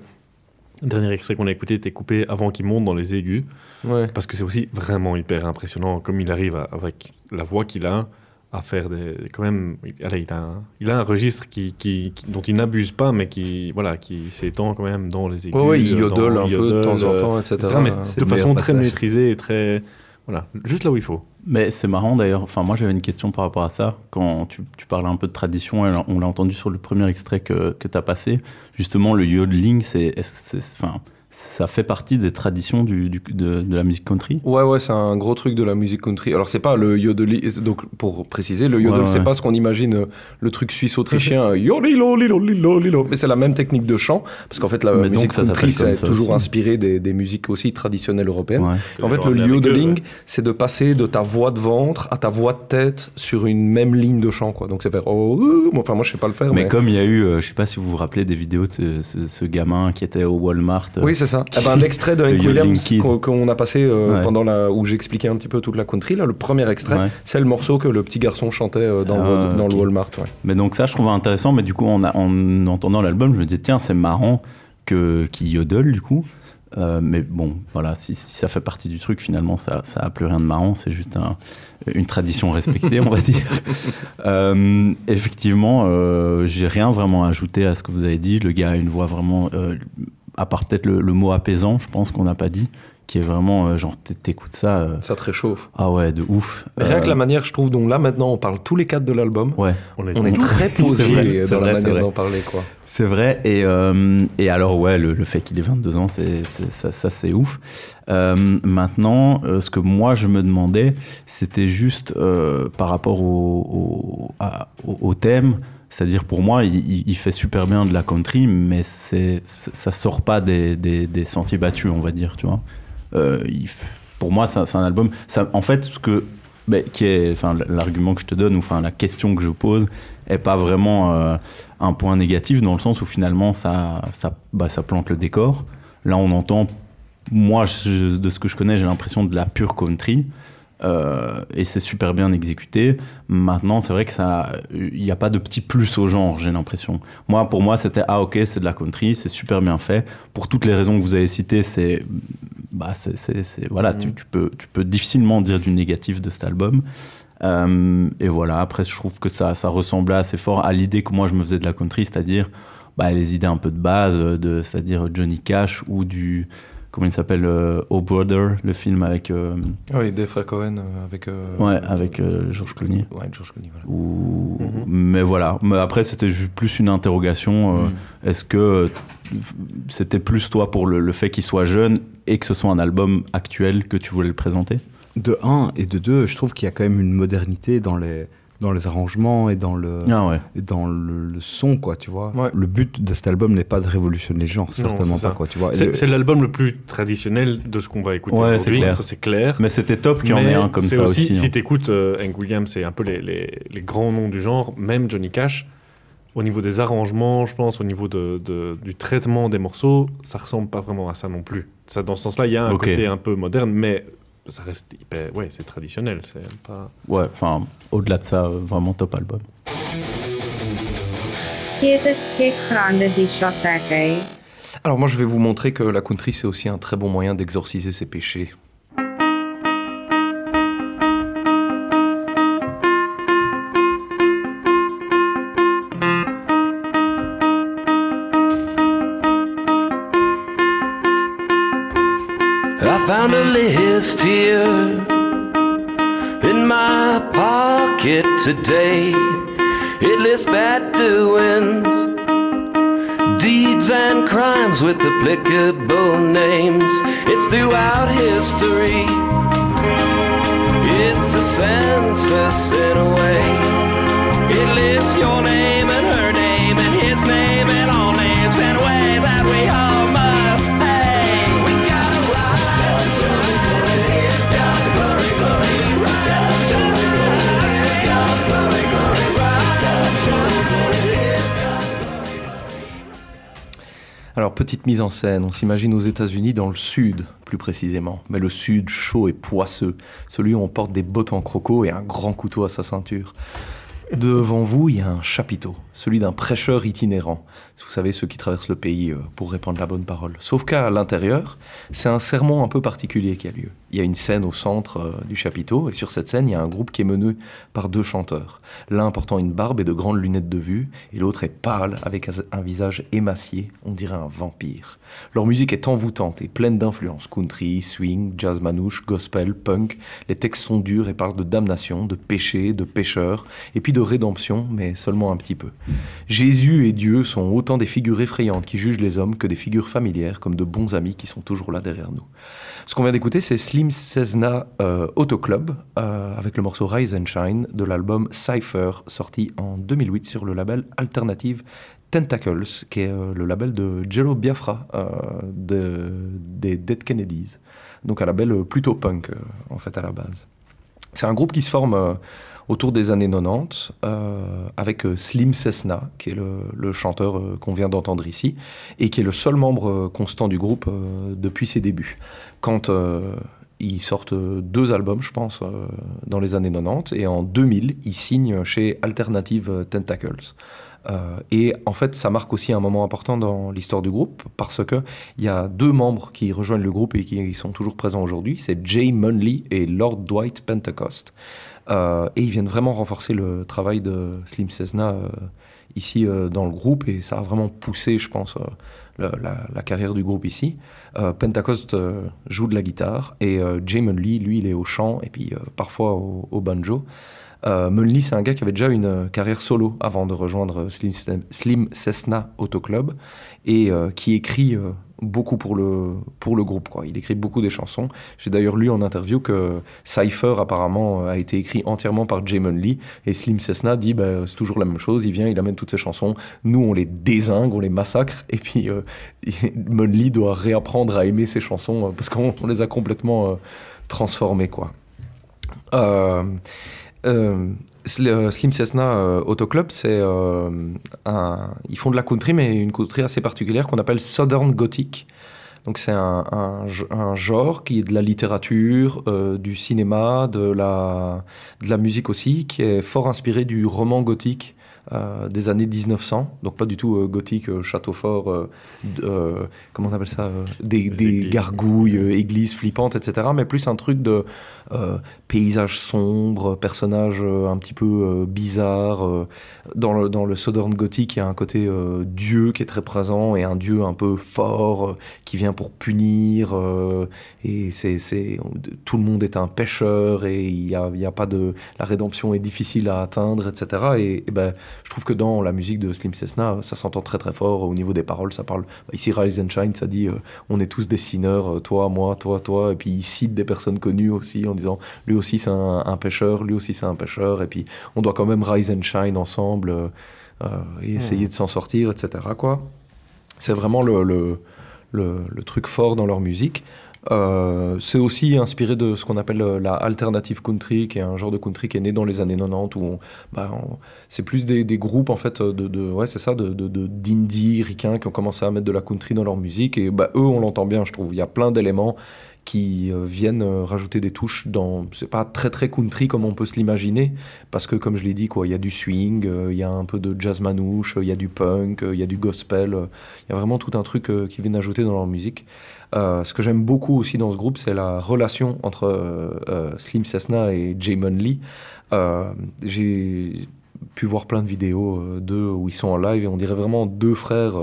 le dernier extrait qu'on a écouté était coupé avant qu'il monte dans les aigus. Ouais. Parce que c'est aussi vraiment hyper impressionnant comme il arrive à- avec la voix qu'il a à faire des quand même il, allez, il a un, il a un registre qui, qui- qui- dont il n'abuse pas mais qui voilà qui s'étend quand même dans les aigus Ouais, ouais, il dans- un peu de temps en euh, temps, etc. mais de façon très maîtrisée et très voilà juste là où il faut. Mais c'est marrant d'ailleurs, enfin moi j'avais une question par rapport à ça, quand tu, tu parlais un peu de tradition, on l'a entendu sur le premier extrait que, que tu as passé, justement le yodeling, c'est- enfin, ça fait partie des traditions du, du- de, de la musique country Ouais, ouais, c'est un gros truc de la musique country. Alors, c'est pas le yodel, donc pour préciser, le yodel, Ouais, c'est ouais. pas ce qu'on imagine, euh, le truc suisse-autrichien, yodelo, lilo, lilo, lilo. Mais c'est la même technique de chant, parce qu'en fait, la Mais donc, musique ça country, c'est toujours aussi. inspiré des, des musiques aussi traditionnelles européennes. Ouais. En fait, le yodeling, c'est de passer de ta voix de ventre à ta voix de tête sur une même ligne de chant, quoi. Donc, c'est faire oh, enfin, moi, je sais pas le faire, mais. Mais comme il y a eu, euh, je sais pas si vous vous rappelez des vidéos de ce, ce- ce gamin qui était au Walmart. euh, Oui, c'est ça. Eh ben, L'extrait de Hank Williams qu'on a passé euh, Ouais. pendant la où j'expliquais un petit peu toute la country, là, le premier extrait, Ouais. c'est le morceau que le petit garçon chantait euh, dans, Ah, le, dans le Walmart. ouais. Mais donc ça, je trouve intéressant. Mais du coup, en, entendant l'album, je me dis tiens, c'est marrant que qu'il yodel du coup. Euh, mais bon, voilà, si, si ça fait partie du truc, finalement, ça, ça a plus rien de marrant. C'est juste un- une tradition respectée, on va dire. Euh, effectivement, euh, j'ai rien vraiment ajouté à ce que vous avez dit. Le gars a une voix vraiment, euh, à part peut-être le, le mot apaisant, je pense qu'on n'a pas dit, qui est vraiment euh, genre t'écoutes ça. euh, Ça te réchauffe. ah ouais, de ouf. Rien Euh, que la manière, je trouve, dont là maintenant on parle tous les quatre de l'album, Ouais. on est, on est tout- très posé C'est vrai, c'est dans vrai, la c'est manière d'en parler. quoi. C'est vrai. Et, euh, et alors, ouais, le, le fait qu'il ait 22 ans, c'est, ça, ça, c'est ouf. Euh, maintenant, euh, ce que moi, je me demandais, c'était juste euh, par rapport au, au, à- au- au thème. C'est-à-dire, pour moi, il, fait super bien de la country, mais c'est, ça sort pas des, sentiers battus, on va dire, tu vois. Euh, pour moi, c'est, un- album... En fait, ce que... ben, qui est, enfin, l'argument que je te donne, ou enfin, la question que je pose, est pas vraiment euh, un point négatif dans le sens où finalement ça, ça, bah, ça plante le décor. Là, on entend, moi, de ce que je connais, j'ai l'impression de la pure country. Euh, et c'est super bien exécuté. Maintenant, c'est vrai que ça, il n'y a pas de petit plus au genre, j'ai l'impression. Moi, pour moi, c'était ah ok, c'est de la country, c'est super bien fait. Pour toutes les raisons que vous avez citées, c'est, bah, c'est, voilà, tu, tu peux, tu peux difficilement dire du négatif de cet album. Euh, et voilà, après, je trouve que ça, ça ressemblait assez fort à l'idée que moi je me faisais de la country, c'est-à-dire bah, les idées un peu de base, de, c'est-à-dire Johnny Cash ou du, comment il s'appelle euh, Oh Brother, le film avec. euh, Oui, des frères Cohen euh, avec. euh, ouais, avec euh, George Clooney. Ouais, George Clooney, voilà. Ou- Mhm. Mais voilà. Mais après, c'était plus une interrogation. euh, Mm. Est-ce que euh, c'était plus toi pour le, le fait qu'il soit jeune et que ce soit un album actuel que tu voulais le présenter? De 1 et de 2, je trouve qu'il y a quand même une modernité dans les, dans les arrangements et dans le, Ah ouais. et dans le, le son, quoi, tu vois. Ouais. Le but de cet album n'est pas de révolutionner le genre, certainement pas, quoi, tu vois. C'est l'album le plus traditionnel de ce qu'on va écouter Ouais, c'est aujourd'hui, clair. ça c'est clair. Mais c'était top qu'il y en ait un comme ça aussi. aussi. si hein. tu écoutes Hank Williams, c'est un peu les, les- les grands noms du genre, même Johnny Cash, au niveau des arrangements, je pense, au niveau de, de- du traitement des morceaux, ça ressemble pas vraiment à ça non plus. Ça, dans ce sens-là, il y a un côté un peu moderne, mais ça reste hyper. Ouais, c'est traditionnel. C'est pas. Ouais, enfin, au-delà de ça, vraiment top album. Alors moi je vais vous montrer que la country c'est aussi un très bon moyen d'exorciser ses péchés. List here in my pocket today. It lists bad doings, deeds and crimes with applicable names. It's throughout history. It's a census in a way. Petite mise en scène, on s'imagine aux États-Unis dans le sud plus précisément, mais le sud chaud et poisseux, celui où on porte des bottes en croco et un grand couteau à sa ceinture. Devant vous, il y a un chapiteau, celui d'un prêcheur itinérant. Vous savez, ceux qui traversent le pays euh, pour répandre la bonne parole. Sauf qu'à l'intérieur, c'est un sermon un peu particulier qui a lieu. Il y a une scène au centre euh, du chapiteau, et sur cette scène, il y a un groupe qui est mené par deux chanteurs. L'un portant une barbe et de grandes lunettes de vue, et l'autre est pâle, avec un- visage émacié, on dirait un vampire. Leur musique est envoûtante et pleine d'influences country, swing, jazz manouche, gospel, punk. Les textes sont durs et parlent de damnation, de péché, de pécheurs, et puis de rédemption, mais seulement un petit peu. Jésus et Dieu sont autant des figures effrayantes qui jugent les hommes que des figures familières, comme de bons amis qui sont toujours là derrière nous. Ce qu'on vient d'écouter, c'est Slim Cessna euh, Auto Club, euh, avec le morceau Rise and Shine de l'album Cypher, sorti en 2008 sur le label Alternative Tentacles, qui est euh, le label de Jello Biafra, euh, de- des Dead Kennedys. Donc un label plutôt punk, en fait, à la base. C'est un groupe qui se forme autour des années 90 euh, avec euh, Slim Cessna, qui est le, chanteur euh, qu'on vient d'entendre ici, et qui est le seul membre constant du groupe depuis ses débuts. Quand ils sortent deux albums, je pense, dans les années 90, et en 2000, ils signent chez Alternative Tentacles. Et en fait, ça marque aussi un moment important dans l'histoire du groupe parce que il y a deux membres qui rejoignent le groupe et qui sont toujours présents aujourd'hui. C'est Jay Munley et Lord Dwight Pentecost. Euh, et ils viennent vraiment renforcer le travail de Slim Cessna euh, ici euh, dans le groupe et ça a vraiment poussé, je pense, la, la- carrière du groupe ici. Pentecost joue de la guitare et Jay Munley, lui, il est au chant et puis parfois au banjo. Euh, Munley, c'est un gars qui avait déjà une euh, carrière solo avant de rejoindre euh, Slim, Cessna Auto Club et euh, qui écrit beaucoup pour le, pour le groupe. Il écrit beaucoup des chansons. J'ai d'ailleurs lu en interview que Cypher apparemment a été écrit entièrement par Jay Munley et Slim Cessna dit bah, c'est toujours la même chose. Il vient, il amène toutes ses chansons. Nous, on les désingue, on les massacre et puis euh, doit réapprendre à aimer ses chansons parce qu'on on les a complètement euh, transformées. Quoi. Slim Cessna euh, Auto Club, c'est euh, un- ils font de la country, mais une country assez particulière qu'on appelle Southern Gothic. Donc c'est un, genre qui est de la littérature, euh, du cinéma, de la, de la musique aussi, qui est fort inspiré du roman gothique euh, des années 1900, donc pas du tout euh, gothique, euh, château fort, euh, euh, comment on appelle ça, euh, des, gargouilles, euh, églises flippantes, etc. Mais plus un truc de euh, paysage sombre, personnage euh, un petit peu euh, bizarre. euh. dans, le, dans le Southern Gothic, il y a un côté euh, dieu qui est très présent et un dieu un peu fort euh, qui vient pour punir. euh, et c'est, c'est, tout le monde est un pêcheur et il y a, y a pas de, la rédemption est difficile à atteindre, etc. Et, et ben, je trouve que dans la musique de Slim Cessna, ça s'entend très très fort au niveau des paroles. Ça parle ici Rise and Shine, ça dit euh, on est tous dessineurs, euh, toi, moi, toi, toi. Et puis il cite des personnes connues aussi en disant lui aussi c'est un, un pêcheur, lui aussi c'est un pêcheur. Et puis on doit quand même Rise and Shine ensemble euh, et essayer de s'en sortir, etc. Quoi. C'est vraiment le, le, le- le truc fort dans leur musique. Euh, c'est aussi inspiré de ce qu'on appelle euh, la alternative country, qui est un genre de country qui est né dans les années 90 où bah, c'est plus des, groupes en fait de, de- ouais c'est ça de, de, de- ricains qui ont commencé à mettre de la country dans leur musique. Et bah, eux on l'entend bien je trouve. Il y a plein d'éléments qui euh, viennent euh, rajouter des touches dans c'est pas très très country comme on peut se l'imaginer parce que comme je l'ai dit quoi il y a du swing euh, il y a un peu de jazz manouche il y a du punk euh, il y a du gospel euh, il y a vraiment tout un truc euh, qui viennent ajouter dans leur musique euh, ce que j'aime beaucoup aussi dans ce groupe, c'est la relation entre euh, euh, Slim Cessna et Jamon Lee. J'ai pu voir plein de vidéos d'eux où ils sont en live et on dirait vraiment deux frères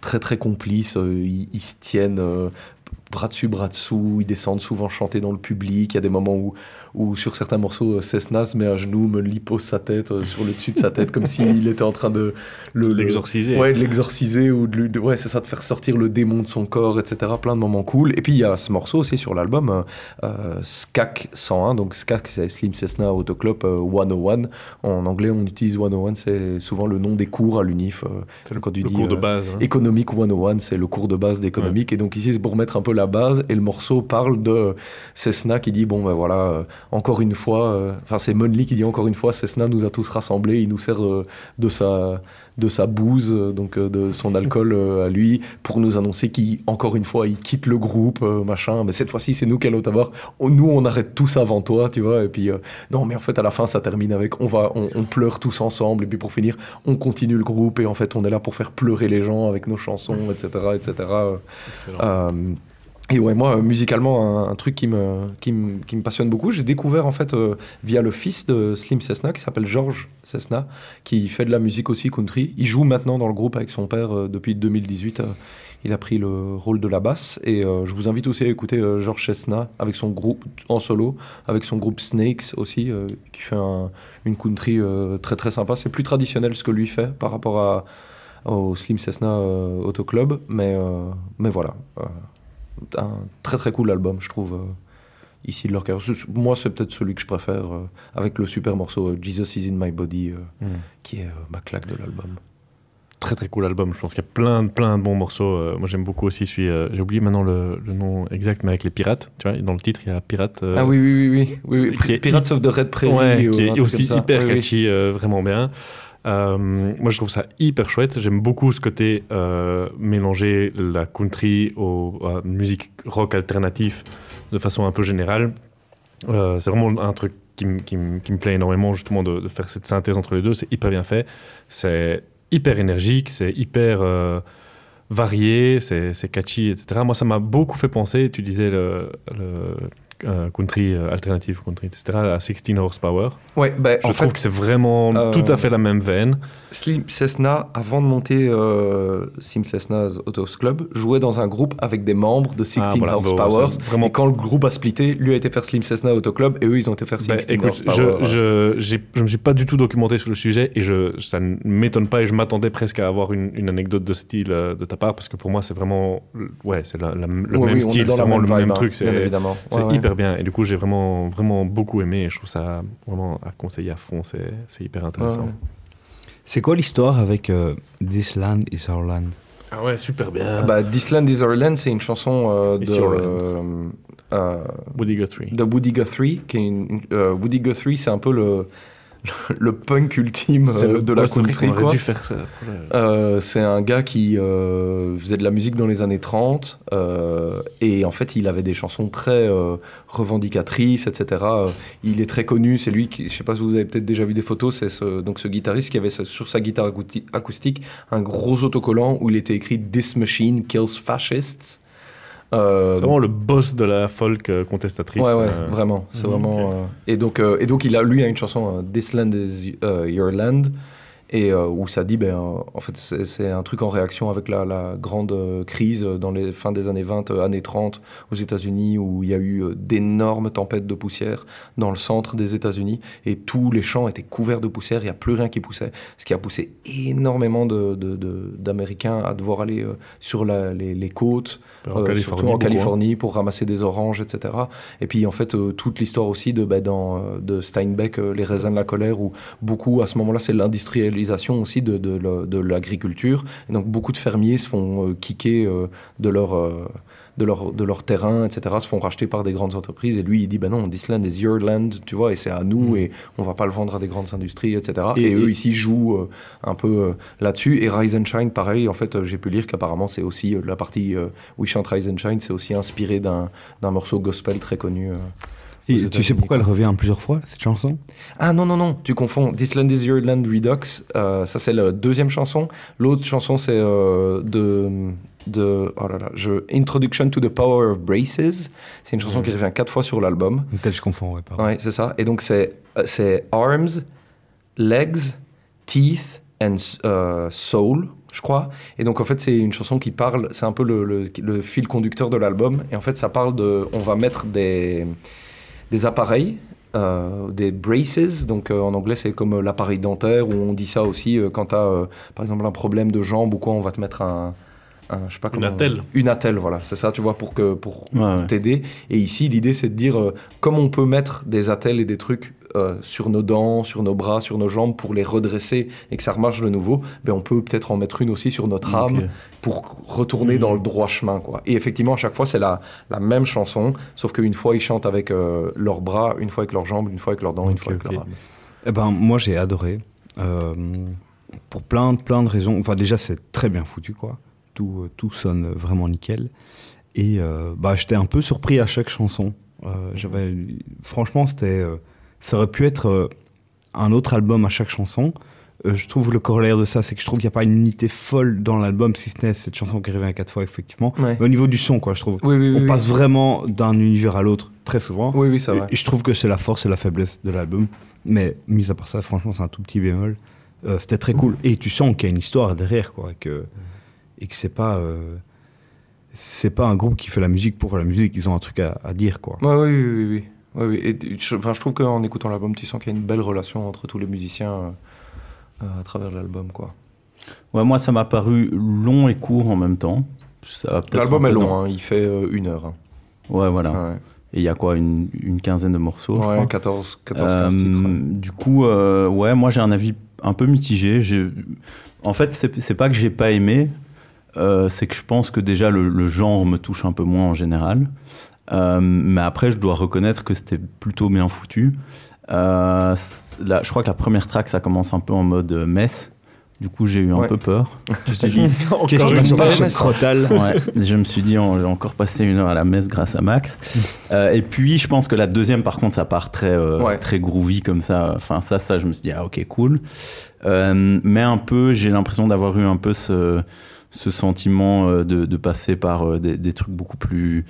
très très complices. Ils, se tiennent bras dessus, bras dessous. Ils descendent souvent chanter dans le public. Il y a des moments où, où sur certains morceaux, euh, Cessna se met à genoux, me pose sa tête euh, sur le dessus de sa tête comme s'il était en train de le le- L'exorciser. Ouais, de l'exorciser ou de, lui- de- ouais, c'est ça, de faire sortir le démon de son corps, etc. Plein de moments cool. Et puis il y a ce morceau aussi sur l'album, euh, euh, SCAC 101. Donc SCAC, c'est Slim Cessna Auto Club euh, 101. En anglais, on utilise 101, c'est souvent le nom des cours à l'UNIF. euh, quand tu le dis, cours de base, hein. Économique 101, c'est le cours de base d'économique. Et donc ici, c'est pour mettre un peu la base. Et le morceau parle de Cessna qui dit, bon ben voilà, encore une fois, euh, enfin c'est Monley qui dit encore une fois, Cessna nous a tous rassemblés, il nous sert euh, de sa de sa bouse, euh, donc de son alcool à lui, pour nous annoncer qu'il, encore une fois, il quitte le groupe, machin. Mais cette fois-ci, c'est nous qui allons t'avoir. Nous, on arrête tous avant toi, tu vois. Et puis, euh, non, mais en fait, à la fin, ça termine avec on va, on, on pleure tous ensemble. Et puis, pour finir, on continue le groupe. Et en fait, on est là pour faire pleurer les gens avec nos chansons, etc., etc. Euh, et ouais, moi, euh, musicalement, un, truc qui me, qui, me, qui me passionne beaucoup, j'ai découvert en fait euh, via le fils de Slim Cessna, qui s'appelle George Cessna, qui fait de la musique aussi country. Il joue maintenant dans le groupe avec son père euh, depuis 2018. euh, il a pris le rôle de la basse. Et je vous invite aussi à écouter George Cessna avec son groupe en solo, avec son groupe Snakes aussi, qui fait un- une country très très sympa. C'est plus traditionnel ce que lui fait par rapport à, au Slim Cessna Auto Club, mais, mais voilà. Un très très cool album, je trouve, euh, ici de leur carrière. Moi, c'est peut-être celui que je préfère, euh, avec le super morceau euh, Jesus is in my body, euh, Mm. qui est ma claque de l'album. Très très cool album. Je pense qu'il y a plein, de- plein de bons morceaux. Euh, moi j'aime beaucoup aussi celui. euh, J'ai oublié maintenant le, le nom exact, mais avec les pirates. Tu vois, dans le titre il y a Pirates. euh, ah oui, oui, oui, oui. Pirates of the Red Prairie. Ouais, qui est aussi hyper Oui, catchy, vraiment bien. Euh, moi, je trouve ça hyper chouette. J'aime beaucoup ce côté euh, mélanger la country au, à musique rock alternatif de façon un peu générale. Euh, c'est vraiment un truc qui, me- plaît énormément, justement, de, faire cette synthèse entre les deux. C'est hyper bien fait. C'est hyper énergique, c'est hyper varié, c'est catchy, etc. Moi, ça m'a beaucoup fait penser, tu disais le, country euh, alternative, country, etc., à 16 horsepower. Ouais, bah, Je en trouve fait, que c'est vraiment euh, tout à fait la même veine. Slim Cessna, avant de monter euh, Slim Cessna's Autos Club, jouait dans un groupe avec des membres de 16 Ah, voilà, Horsepower. vraiment- Et quand le groupe a splitté, lui a été faire Slim Cessna Auto Club et eux, ils ont été faire 16 Bah, écoute, Horsepower. je, je, je me suis pas du tout documenté sur le sujet et je, ça ne m'étonne pas et je m'attendais presque à avoir une, une anecdote de style euh, de ta part parce que pour moi c'est vraiment ouais c'est le même oui, style, c'est vraiment le même truc, c'est évidemment. Ouais, ouais. Bien et du coup j'ai vraiment vraiment beaucoup aimé et je trouve ça vraiment à conseiller à fond, c'est c'est hyper intéressant. Ouais. C'est quoi l'histoire avec euh, This Land is Our Land? Ah ouais super bien. Ah bah, This Land is Our Land, c'est une chanson euh, de, euh, euh, Woody Guthrie. de Woody Guthrie. Qui est une- euh, Woody Guthrie, c'est un peu le, le punk ultime euh, le- de la country. dû faire ça le- Euh, c'est un gars qui euh, faisait de la musique dans les années 30 euh, et en fait il avait des chansons très revendicatrices, etc. Il est très connu, c'est lui qui, je sais pas si vous avez peut-être déjà vu des photos, c'est ce, donc ce guitariste qui avait sur sa guitare acousti- acoustique un gros autocollant où il était écrit This machine kills fascists. Euh, C'est vraiment le boss de la folk euh, contestatrice. Ouais, ouais, euh. vraiment. C'est Mhm, vraiment. euh, et donc, euh, et donc, il a, lui a une chanson, euh, This Land is Your Land, et euh, où ça dit, ben, euh, en fait, c'est un truc en réaction avec la, la grande euh, crise dans les fins des années 20, euh, années 30 aux États-Unis, où il y a eu d'énormes tempêtes de poussière dans le centre des États-Unis, et tous les champs étaient couverts de poussière, il n'y a plus rien qui poussait, ce qui a poussé énormément de- de- de- d'Américains à devoir aller sur la- les, les côtes, En euh, surtout en hein. Californie, pour ramasser des oranges, etc. Et puis en fait, euh, toute l'histoire aussi de, bah, dans, de Steinbeck, Les raisins de la colère, où beaucoup, à ce moment-là, c'est l'industrialisation aussi de, de, l'agriculture. Donc beaucoup de fermiers se font euh, kicker euh, de leur... euh, de leur, de leur terrain, etc., se font racheter par des grandes entreprises. Et lui, il dit, ben non, this land is your land, tu vois, et c'est à nous, et on va pas le vendre à des grandes industries, etc. Et, Et- eux, ici, jouent euh, un peu euh, là-dessus. Et Rise and Shine, pareil, en fait, euh, j'ai pu lire qu'apparemment, c'est aussi la partie où il chante Rise and Shine, c'est aussi inspiré d'un d'un morceau gospel très connu. Et tu sais pourquoi quoi. elle revient plusieurs fois, cette chanson? Ah non, non, non, tu confonds. This Land is Your Land Redux, euh, ça c'est la deuxième chanson. L'autre chanson c'est euh, de, de. Oh là là, je, Introduction to the Power of Braces. C'est une chanson qui revient quatre fois sur l'album. Peut-être je confonds, ouais, pardon. Ouais, c'est ça. Et donc c'est euh, c'est Arms, Legs, Teeth and Soul, je crois. Et donc en fait c'est une chanson qui parle, c'est un peu le, le- le fil conducteur de l'album. Et en fait ça parle de, on va mettre des, des appareils. euh, des braces, donc euh, en anglais c'est comme euh, l'appareil dentaire où on dit ça aussi euh, quand tu as par exemple un problème de jambe ou quoi, on va te mettre un, un- je sais pas Une comment- attelle. Une attelle, voilà, c'est ça, tu vois, pour que pour Ouais, ouais. t'aider. Et ici, l'idée, c'est de dire euh, comme on peut mettre des attelles et des trucs euh, sur nos dents, sur nos bras, sur nos jambes pour les redresser et que ça remarche de nouveau, ben on peut peut-être en mettre une aussi sur notre âme pour retourner dans le droit chemin, quoi. Et effectivement, à chaque fois, c'est la, la même chanson, sauf qu'une fois, ils chantent avec euh, leurs bras, une fois avec leurs jambes, une fois avec leurs dents, une fois avec leur âme. Eh ben, moi, j'ai adoré. Euh, pour plein, plein de raisons. Enfin, déjà, c'est très bien foutu, quoi. Tout, tout sonne vraiment nickel. Et bah, j'étais un peu surpris à chaque chanson. Euh, j'avais, franchement, c'était, euh, ça aurait pu être euh, un autre album à chaque chanson. Euh, je trouve le corollaire de ça, c'est que je trouve qu'il n'y a pas une unité folle dans l'album, si ce n'est cette chanson qui revient quatre fois, effectivement. Ouais. Mais au niveau du son, quoi, je trouve. Oui, oui, oui, On passe vraiment d'un univers à l'autre très souvent. Oui, oui, c'est vrai. Et je trouve que c'est la force et la faiblesse de l'album. Mais mis à part ça, franchement, c'est un tout petit bémol. Euh, C'était très cool. Et tu sens qu'il y a une histoire derrière, quoi. Et que, et que c'est pas. euh, c'est pas un groupe qui fait la musique pour la musique, ils ont un truc à, à dire, quoi. Ouais, oui, oui, oui, oui. Oui. Et je, enfin, je trouve qu'en écoutant l'album, tu sens qu'il y a une belle relation entre tous les musiciens euh, euh, à travers l'album, quoi. Ouais, moi, ça m'a paru long et court en même temps. L'album est long, hein, il fait euh, une heure. hein. Ouais, voilà. Ouais. Et il y a quoi, une, une quinzaine de morceaux je Ouais, crois 14, 14 15 titres. Euh, Du coup, euh, ouais, moi j'ai un avis un peu mitigé. En fait, c'est c'est pas que j'ai pas aimé, euh, c'est que je pense que déjà le, le genre me touche un peu moins en général. Euh, mais après, je dois reconnaître que c'était plutôt bien foutu. Euh, là, je crois que la première track, ça commence un peu en mode euh, mess. Du coup, j'ai eu un Ouais. peu peur. Je te dis, Qu'est-ce messe. crotal Ouais, je me suis dit, on- j'ai encore passé une heure à la messe grâce à Max. Euh, et puis, je pense que la deuxième, par contre, ça part très, euh, Ouais. très groovy comme ça. Enfin, ça, ça, je me suis dit, ah, ok, cool. Euh, mais un peu, j'ai l'impression d'avoir eu un peu ce, ce sentiment de, de passer par des, des trucs beaucoup plus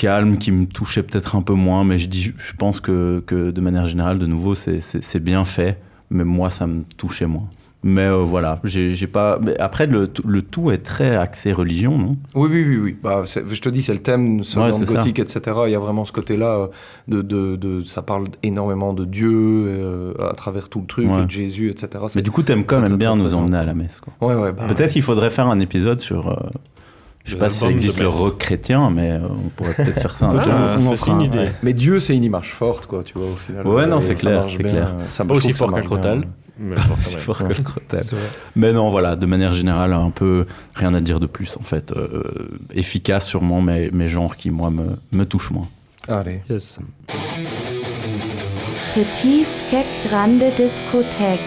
calmes qui me touchaient peut-être un peu moins. Mais je, dis, je pense que, que de manière générale, de nouveau, c'est- bien fait. Mais moi, ça me touchait moins. Mais euh, voilà, j'ai pas. mais après, le, tout- le tout est très axé religion, non? Oui, oui, oui, oui. Bah, je te dis, c'est le thème Southern c'est ça. gothique, etc. Il y a vraiment ce côté-là euh, de, de, de- ça parle énormément de Dieu euh, à travers tout le truc, Ouais. et de Jésus, etc. Mais du coup, t'aimes quand même bien nous présent. emmener à la messe. Quoi. Ouais, ouais. bah, Peut-être qu'il faudrait faire un épisode sur. euh, je sais Les pas si ça existe le rock chrétien, mais euh, on pourrait peut-être faire ça un jour. en c'est une un, idée. ouais. Mais Dieu, c'est une image forte, quoi, tu vois, au final. Ouais, non, c'est clair, c'est clair. Ça, Pas aussi fort qu'un crotal. Mais C'est même. fort que le crotal. Mais non, voilà, de manière générale, un peu rien à dire de plus en fait. Euh, efficace sûrement, mais, mais genre qui moi me, me touche moins. Allez. Yes. Petit skek grande discothèque.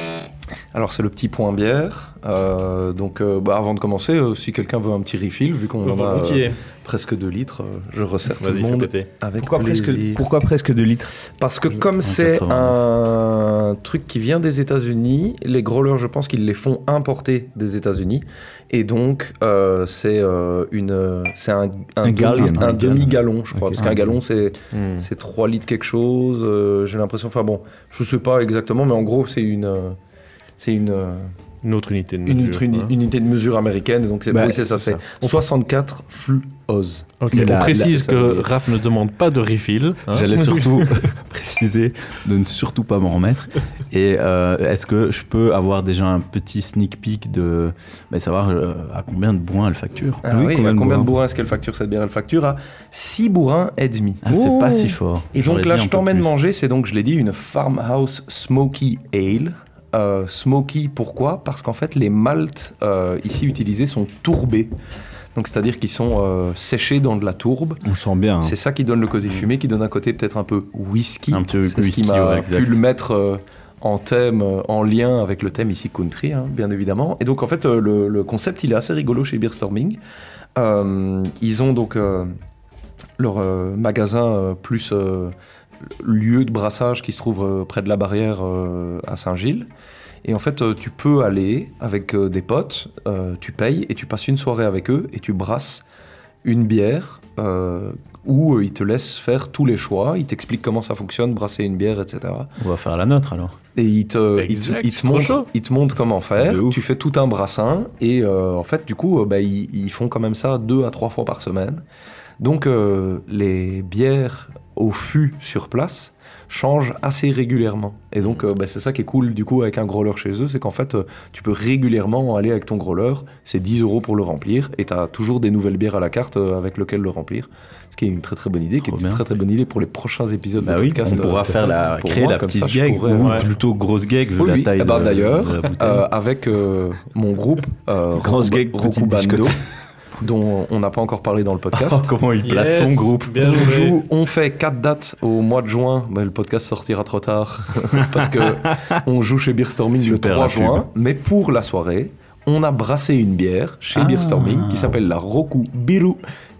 Alors c'est le petit point bière. Euh, donc euh, bah, avant de commencer, euh, si quelqu'un veut un petit refill, vu qu'on en a euh, presque 2 litres, euh, je resserre tout Vas-y, le fais monde péter. avec Pourquoi presque, pourquoi presque 2 litres Parce que comme c'est 89. un truc qui vient des États-Unis, les growlers, je pense qu'ils les font importer des États-Unis, et donc euh, c'est euh, une, c'est un, Un demi- gallon. un Un demi-gallon, je crois, parce qu'un gallon c'est c'est 3 litres quelque chose. euh, J'ai l'impression, enfin bon, je sais pas exactement, mais en gros c'est une, euh, c'est une, euh, Une autre unité de une, mesure. uni- hein. unité de mesure américaine, donc c'est Bah, oui, c'est ça, c'est c'est 64 flux Oz. Ok, C'est on la- précise la- que Raph ne demande pas de refill. hein. J'allais surtout préciser de ne surtout pas m'en remettre. Et euh, est-ce que je peux avoir déjà un petit sneak peek de bah, savoir euh, à combien de bourrins elle facture? Ah oui, oui, combien à de combien de bourrins? est-ce qu'elle facture cette bière? Elle facture à 6 bourrins et demi. Ah, C'est pas si fort. Et donc là, je t'emmène manger, c'est donc, je l'ai dit, une Farmhouse Smoky Ale. Euh, smoky, pourquoi? Parce qu'en fait, les maltes euh, ici utilisés sont tourbés. Donc, c'est-à-dire qu'ils sont euh, séchés dans de la tourbe. On sent bien. hein. C'est ça qui donne le côté fumé, qui donne un côté peut-être un peu whisky. Un petit peu C'est ce qui whisky, m'a ouais, pu le mettre euh, en thème, en lien avec le thème ici country, hein, bien évidemment. Et donc en fait, le, le concept, il est assez rigolo chez Beerstorming. Ils ont donc leur magasin plus lieu de brassage qui se trouve euh, près de la barrière euh, à Saint-Gilles. Et en fait, euh, tu peux aller avec euh, des potes, euh, tu payes et tu passes une soirée avec eux et tu brasses une bière euh, où ils te laissent faire tous les choix, ils t'expliquent comment ça fonctionne, brasser une bière, etc. On va faire la nôtre alors. Et ils te, ils te- Exact, ils te trop chaud. montrent, ils te montrent comment faire. Tu fais tout un brassin et euh, en fait, du coup, euh, bah, ils, ils font quand même ça deux à trois fois par semaine. Donc, euh, les bières au fût sur place changent assez régulièrement. Et donc, euh, bah, c'est ça qui est cool du coup avec un growler chez eux, c'est qu'en fait, euh, tu peux régulièrement aller avec ton growler. C'est 10 euros pour le remplir et tu as toujours des nouvelles bières à la carte euh, avec lesquelles le remplir. Ce qui est une très très bonne idée, qui est une très très bonne idée pour les prochains épisodes Bah de oui, podcast. on pourra faire la, créer moi, la petite ça, gag, pourrais, ou ouais. plutôt grosse gag vu Oui, la oui. taille Eh ben, d'ailleurs, avec mon groupe Grosse gag, Roku petite Bando, discothèque. Dont on n'a pas encore parlé dans le podcast. Oh, comment il place Yes, son groupe Bien on, joué. joue- on fait quatre dates au mois de juin. mais le podcast sortira trop tard parce que on joue chez Beerstorming le perds 3 la pub. juin. Mais pour la soirée, on a brassé une bière chez Ah. Beerstorming qui s'appelle la Roku Biru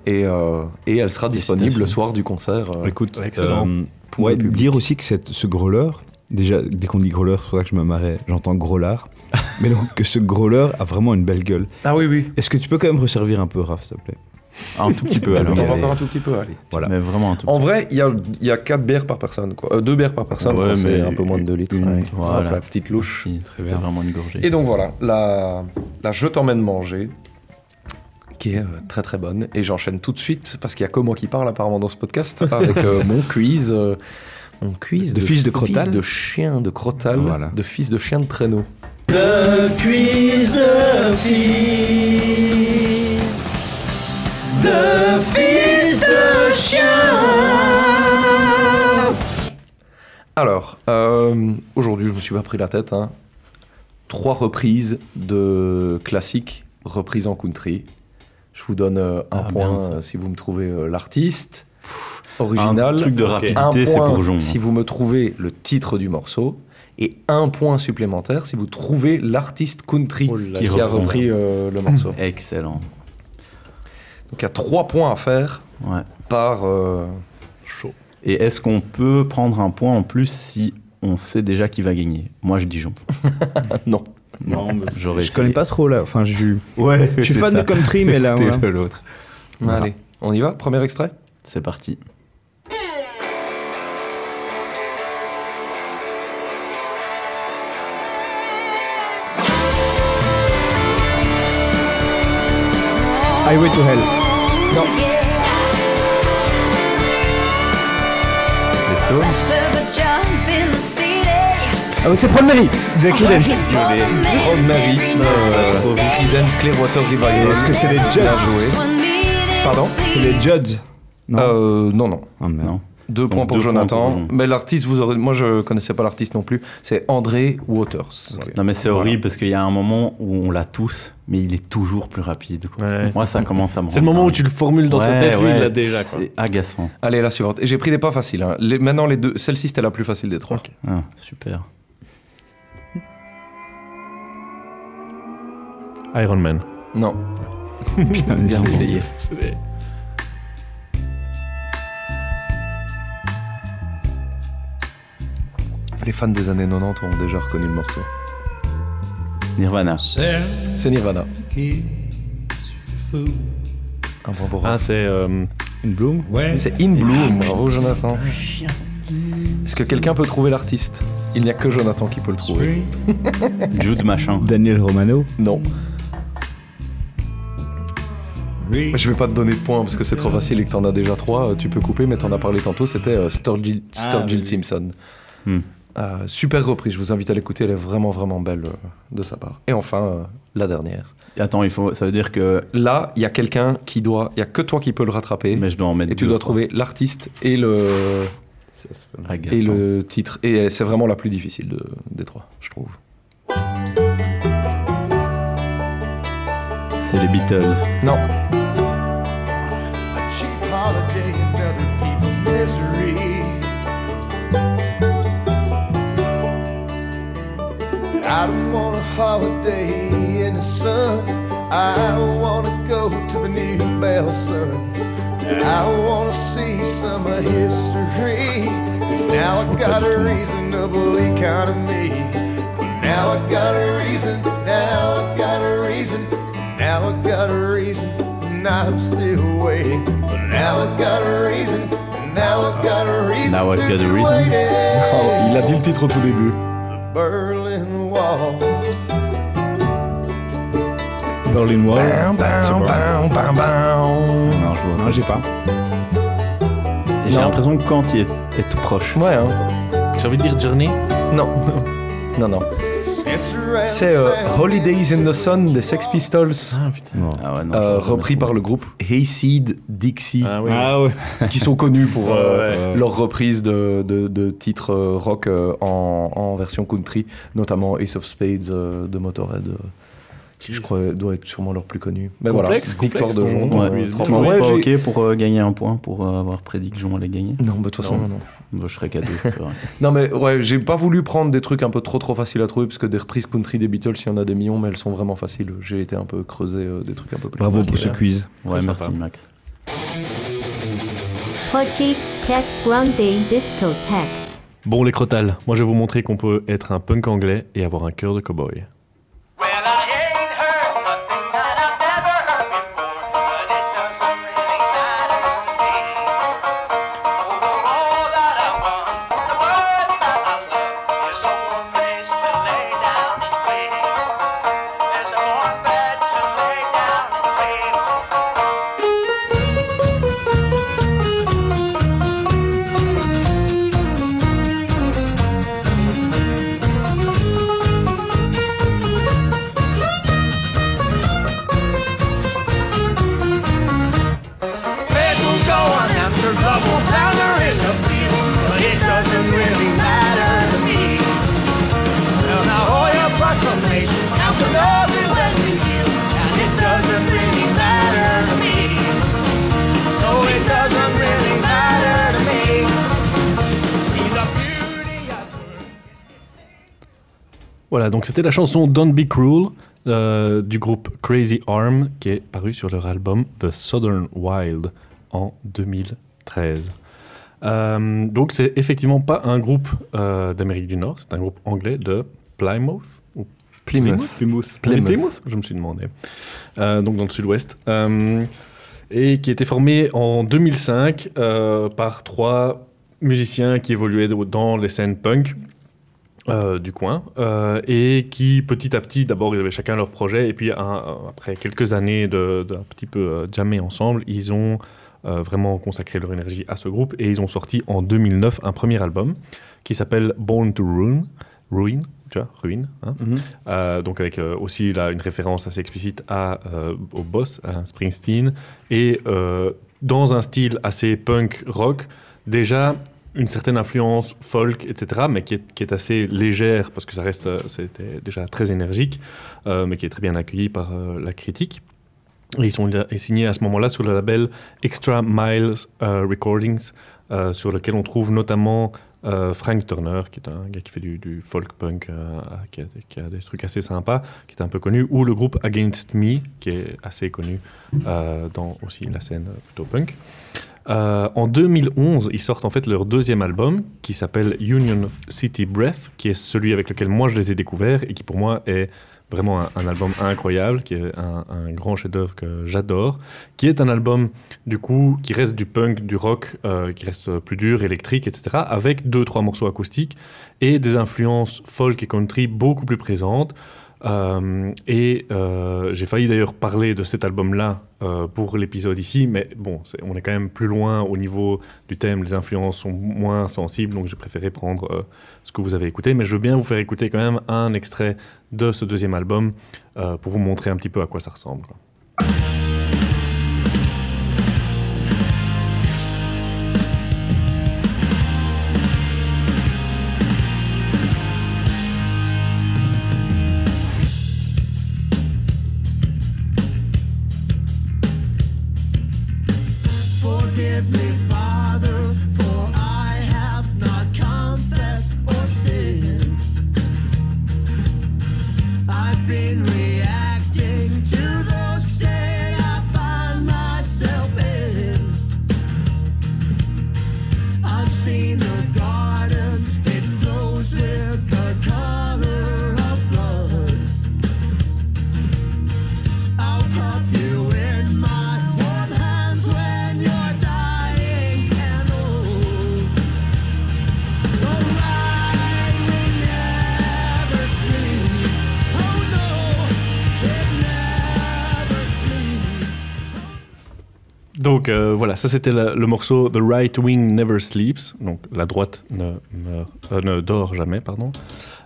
et, euh, et elle sera disponible le soir du concert. euh, Écoute, Excellent. euh, Pour ouais, dire aussi que cette, ce growler, déjà, dès qu'on dit growler, c'est pour ça que je me marrais, j'entends growlard. mais donc que ce growler a vraiment une belle gueule. Ah oui, oui. Est-ce que tu peux quand même resservir un peu, Raph, s'il te plaît? Un tout petit peu alors. T'en vas allez. encore un tout petit peu, allez. Voilà. Mais vraiment un tout En petit vrai, il y a, il y a 4 bières par personne, quoi. Euh, deux bières par personne, Ouais, c'est mais un peu moins de 2 litres. une, ouais. voilà. La petite louche. Si, C'était vraiment une gorgée. Et donc voilà, la, la Je t'emmène manger, qui est euh, très très bonne. Et j'enchaîne tout de suite, parce qu'il y a que moi qui parle apparemment dans ce podcast, avec euh, mon quiz. euh, mon quiz De fils de Crotal. Fils de chien de Crotal, Voilà. de fils de chien de traîneau. Le quiz de fils de fils de chien. Alors, euh, aujourd'hui, je me suis pas pris la tête. hein. Trois reprises de classiques, reprises en country. Je vous donne euh, un Ah, point bien, euh, si vous me trouvez l'artiste original. Un truc de rapidité, c'est pour Jon. si vous me trouvez le titre du morceau. Et un point supplémentaire si vous trouvez l'artiste country Oh là qui, a repris euh, le morceau. Excellent. Donc il y a trois points à faire Ouais. par... euh, Et est-ce qu'on peut prendre un point en plus si on sait déjà qui va gagner? Moi, je dis Jean. non. Non, j'aurais Je connais essayé. pas trop là. Enfin, je, Ouais, je suis fan ça. de country, mais là, voilà. l'autre. Allez, on y va? Premier extrait? C'est parti. Highway to Hell. Non. Les Stones Ah oui, c'est Proud Mary de Creedence. Road Navy, euh, Creedence Clearwater Revival. Est-ce que c'est les Judds. Pardon C'est les Judds. Non. Euh, non, non. Ah, merde. Non. Deux Donc, points pour deux points Jonathan. pour. Mais l'artiste, vous aurez... moi je connaissais pas l'artiste non plus. C'est André Waters. Non mais c'est Voilà. horrible parce qu'il y a un moment où on l'a tous, mais il est toujours plus rapide. quoi. Ouais. Moi ça commence à me C'est le moment où tu le formules dans ta Ouais, tête, lui, il ouais, l'a déjà. C'est agaçant. Allez, la suivante. Et j'ai pris des pas faciles. hein. Les- Maintenant, les deux. Celle-ci, c'était la plus facile des trois. Ah, super. Iron Man. Non. Bien, Bien essayé. Les fans des années 90 ont déjà reconnu le morceau. Nirvana. C'est Nirvana. Un point pour Ah, c'est. euh, In Bloom C'est In Bloom. Bravo, Jonathan. Est-ce que quelqu'un peut trouver l'artiste? Il n'y a que Jonathan qui peut le trouver. Jude machin. Daniel Romano? Non. Je vais pas te donner de points parce que c'est trop facile et que t'en as déjà trois. Euh, Tu peux couper, mais t'en as parlé tantôt. C'était euh, Sturgill, Ah, oui. Simpson. Hmm. Euh, super reprise. Je vous invite à l'écouter. Elle est vraiment, vraiment belle euh, de sa part. Et enfin, euh, la dernière. Attends, il faut, ça veut dire que. Là, il y a quelqu'un qui doit. Il y a que toi qui peux le rattraper. Mais je dois en mettre Et tu dois trouver l'artiste et le et le titre. Et c'est vraiment la plus difficile de- des trois, je trouve. C'est les Beatles. Non. I don't want a holiday in the sun. I want to go to the new Bell Sun. I want to see some of history. Cause now I got a reasonable economy. Now I got a reason. Now I got a reason. Now I got a reason. And I'm still waiting. But now I got a reason. And now I got a reason. Now I've got a reason. Oh, il a dit le titre au tout début. Berlin Wall. Berlin Wall. Bam, bam, bam, bam, bam. Non, je vois Non, j'ai pas. J'ai l'impression que Kant il est, est tout proche. Ouais, hein. J'ai envie de dire Journey. Non. non, non. C'est euh, Holidays in the Sun des Sex Pistols, Ah putain. Ah ouais, non, euh, repris par le groupe Hayseed Dixie, Ah oui. Ah ouais. qui sont connus pour euh, Ouais. leur reprise de, de- de titres euh, rock euh, en, en version country, notamment Ace of Spades euh, de Motorhead, euh, qui je crois doit être sûrement leur plus connu. Mais Complexe, voilà, victoire de ton- Ouais, euh, Toujours pas ok pour euh, gagner un point, pour euh, avoir prédit que Jean allait gagner. Non, bah, de toute façon, Non. non. Je serais cadeau, c'est vrai. Non mais ouais, j'ai pas voulu prendre des trucs un peu trop trop faciles à trouver parce que des reprises country des Beatles, il y en a des millions, mais elles sont vraiment faciles. J'ai été un peu creusé euh, des trucs un peu plus. Bravo pour ce quiz. Ouais, Très merci sympa. Max. Bon, les crotales, moi je vais vous montrer qu'on peut être un punk anglais et avoir un cœur de cowboy. Donc c'était la chanson Don't Be Cruel euh, du groupe Crazy Arm qui est paru sur leur album The Southern Wild en 2013. Euh, donc c'est effectivement pas un groupe euh, d'Amérique du Nord, c'est un groupe anglais de Plymouth ou Plymouth. Plymouth? Plymouth. Plymouth Je me suis demandé. Donc dans le sud-ouest. Et qui été formé en 2005 euh, par trois musiciens qui évoluaient dans les scènes punk euh, du coin euh, et qui petit à petit, d'abord ils avaient chacun leur projet et puis un- après quelques années de, de un petit peu euh, jammer ensemble, ils ont euh, vraiment consacré leur énergie à ce groupe et ils ont sorti en 2009 un premier album qui s'appelle Born to Ruin, Ruin, tu vois, ruine, hein. Mhm. Donc avec aussi là une référence assez explicite à, au boss, à Springsteen, et dans un style assez punk rock, déjà une certaine influence folk, etc., mais qui est, assez légère, parce que ça reste, euh, c'était déjà très énergique, euh, mais qui est très bien accueilli par euh, la critique. Ils sont signés à ce moment-là sur le label Extra Miles Recordings, sur lequel on trouve notamment Frank Turner, qui est un gars qui fait du, folk punk, qui, a, des trucs assez sympas, qui est un peu connu, ou le groupe Against Me, qui est assez connu dans aussi la scène plutôt punk. Euh, en 2011, ils sortent en fait leur deuxième album qui s'appelle Union City Breath, qui est celui avec lequel moi je les ai découverts et qui pour moi est vraiment un, album incroyable, qui est un, un grand chef-d'œuvre que j'adore, qui est un album du coup qui reste du punk, du rock, euh, qui reste plus dur, électrique, etc., avec deux trois morceaux acoustiques et des influences folk et country beaucoup plus présentes. Euh, et euh, j'ai failli d'ailleurs parler de cet album-là euh, pour l'épisode ici, mais bon, on est quand même plus loin au niveau du thème, les influences sont moins sensibles, donc j'ai préféré prendre ce que vous avez écouté. Mais je veux bien vous faire écouter quand même un extrait de ce deuxième album pour vous montrer un petit peu à quoi ça ressemble. Quoi. Donc euh, voilà, ça c'était le morceau The Right Wing Never Sleeps, donc la droite ne, euh, ne dort jamais, pardon.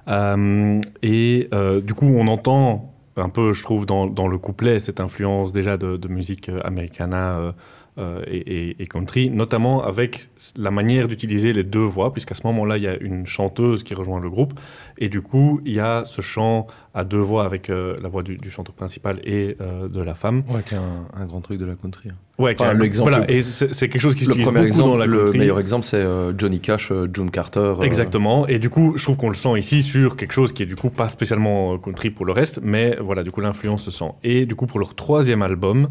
Euh, et du coup, on entend un peu, je trouve, dans, le couplet, cette influence déjà de, musique americana euh, et, et- et country, notamment avec la manière d'utiliser les deux voix, puisqu'à ce moment-là, il y a une chanteuse qui rejoint le groupe, et du coup, il y a ce chant à deux voix avec euh, la voix du, du chanteur principal et euh, de la femme. Ouais, qui est un, un grand truc de la country. hein. Ouais, Enfin, l'exemple- voilà, et c'est quelque chose qui le premier beaucoup exemple, dans la le country. meilleur exemple, c'est Johnny Cash, June Carter. Exactement. Et du coup, je trouve qu'on le sent ici sur quelque chose qui est du coup pas spécialement country pour le reste, mais voilà, du coup, l'influence se sent. Et du coup, pour leur troisième album,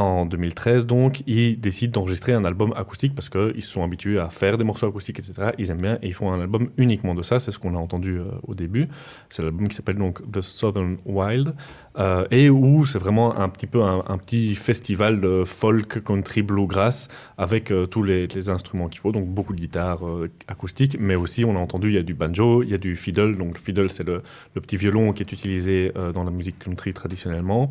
en 2013, donc, ils décident d'enregistrer un album acoustique parce qu'ils se sont habitués à faire des morceaux acoustiques, etc. Ils aiment bien et ils font un album uniquement de ça. C'est ce qu'on a entendu euh, au début. C'est l'album qui s'appelle donc The Southern Wild euh, et où c'est vraiment un petit peu un, petit festival de folk, country, bluegrass avec euh, tous les, instruments qu'il faut. Donc beaucoup de guitare euh, acoustique, mais aussi on a entendu il y a du banjo, il y a du fiddle. Donc le fiddle c'est le, petit violon qui est utilisé dans la musique country traditionnellement.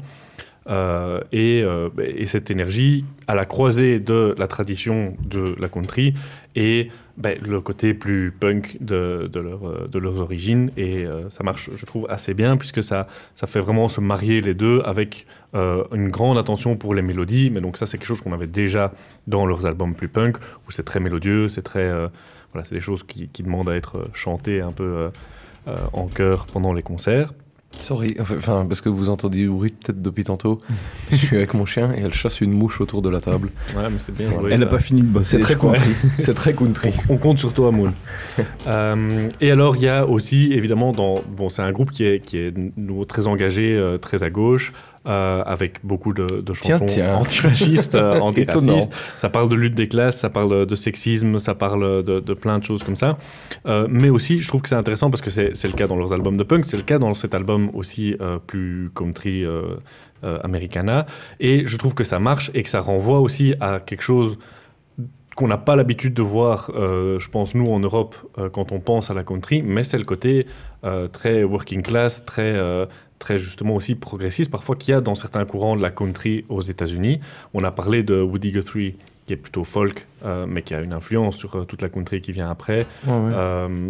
Euh, et, euh, et cette énergie à la croisée de la tradition de la country et ben, le côté plus punk de, euh, leurs origines. Et ça marche, je trouve, assez bien puisque ça, fait vraiment se marier les deux avec une grande attention pour les mélodies. Mais donc ça, c'est quelque chose qu'on avait déjà dans leurs albums plus punk où c'est très mélodieux, c'est très... voilà, c'est des choses qui, qui demandent à être chantées un peu en chœur pendant les concerts. Sorry, enfin, parce que vous entendez du bruit peut-être depuis tantôt. je suis avec mon chien et elle chasse une mouche autour de la table. Ouais, mais c'est bien joué, Elle n'a pas fini de bosser. C'est très country. C'est très country. On compte sur toi, Moon. Euh, et alors, il y a aussi, évidemment, dans, bon, c'est un groupe qui est, qui est très engagé, euh, très à gauche, euh, avec beaucoup de, de Tiens, chansons tiens. antifascistes, euh, antiracistes. Ça parle de lutte des classes, ça parle de sexisme, ça parle de, de plein de choses comme ça. Euh, mais aussi, je trouve que c'est intéressant parce que c'est le cas dans leurs albums de punk, c'est le cas dans cet album aussi euh, plus country americana. Et je trouve que ça marche et que ça renvoie aussi à quelque chose qu'on n'a pas l'habitude de voir, euh, je pense, nous, en Europe, euh, quand on pense à la country, mais c'est le côté euh, très working class, très, très justement aussi progressiste, parfois qu'il y a dans certains courants de la country aux États-Unis. On a parlé de Woody Guthrie, qui est plutôt folk, euh, mais qui a une influence sur euh, toute la country qui vient après. Ouais. Euh,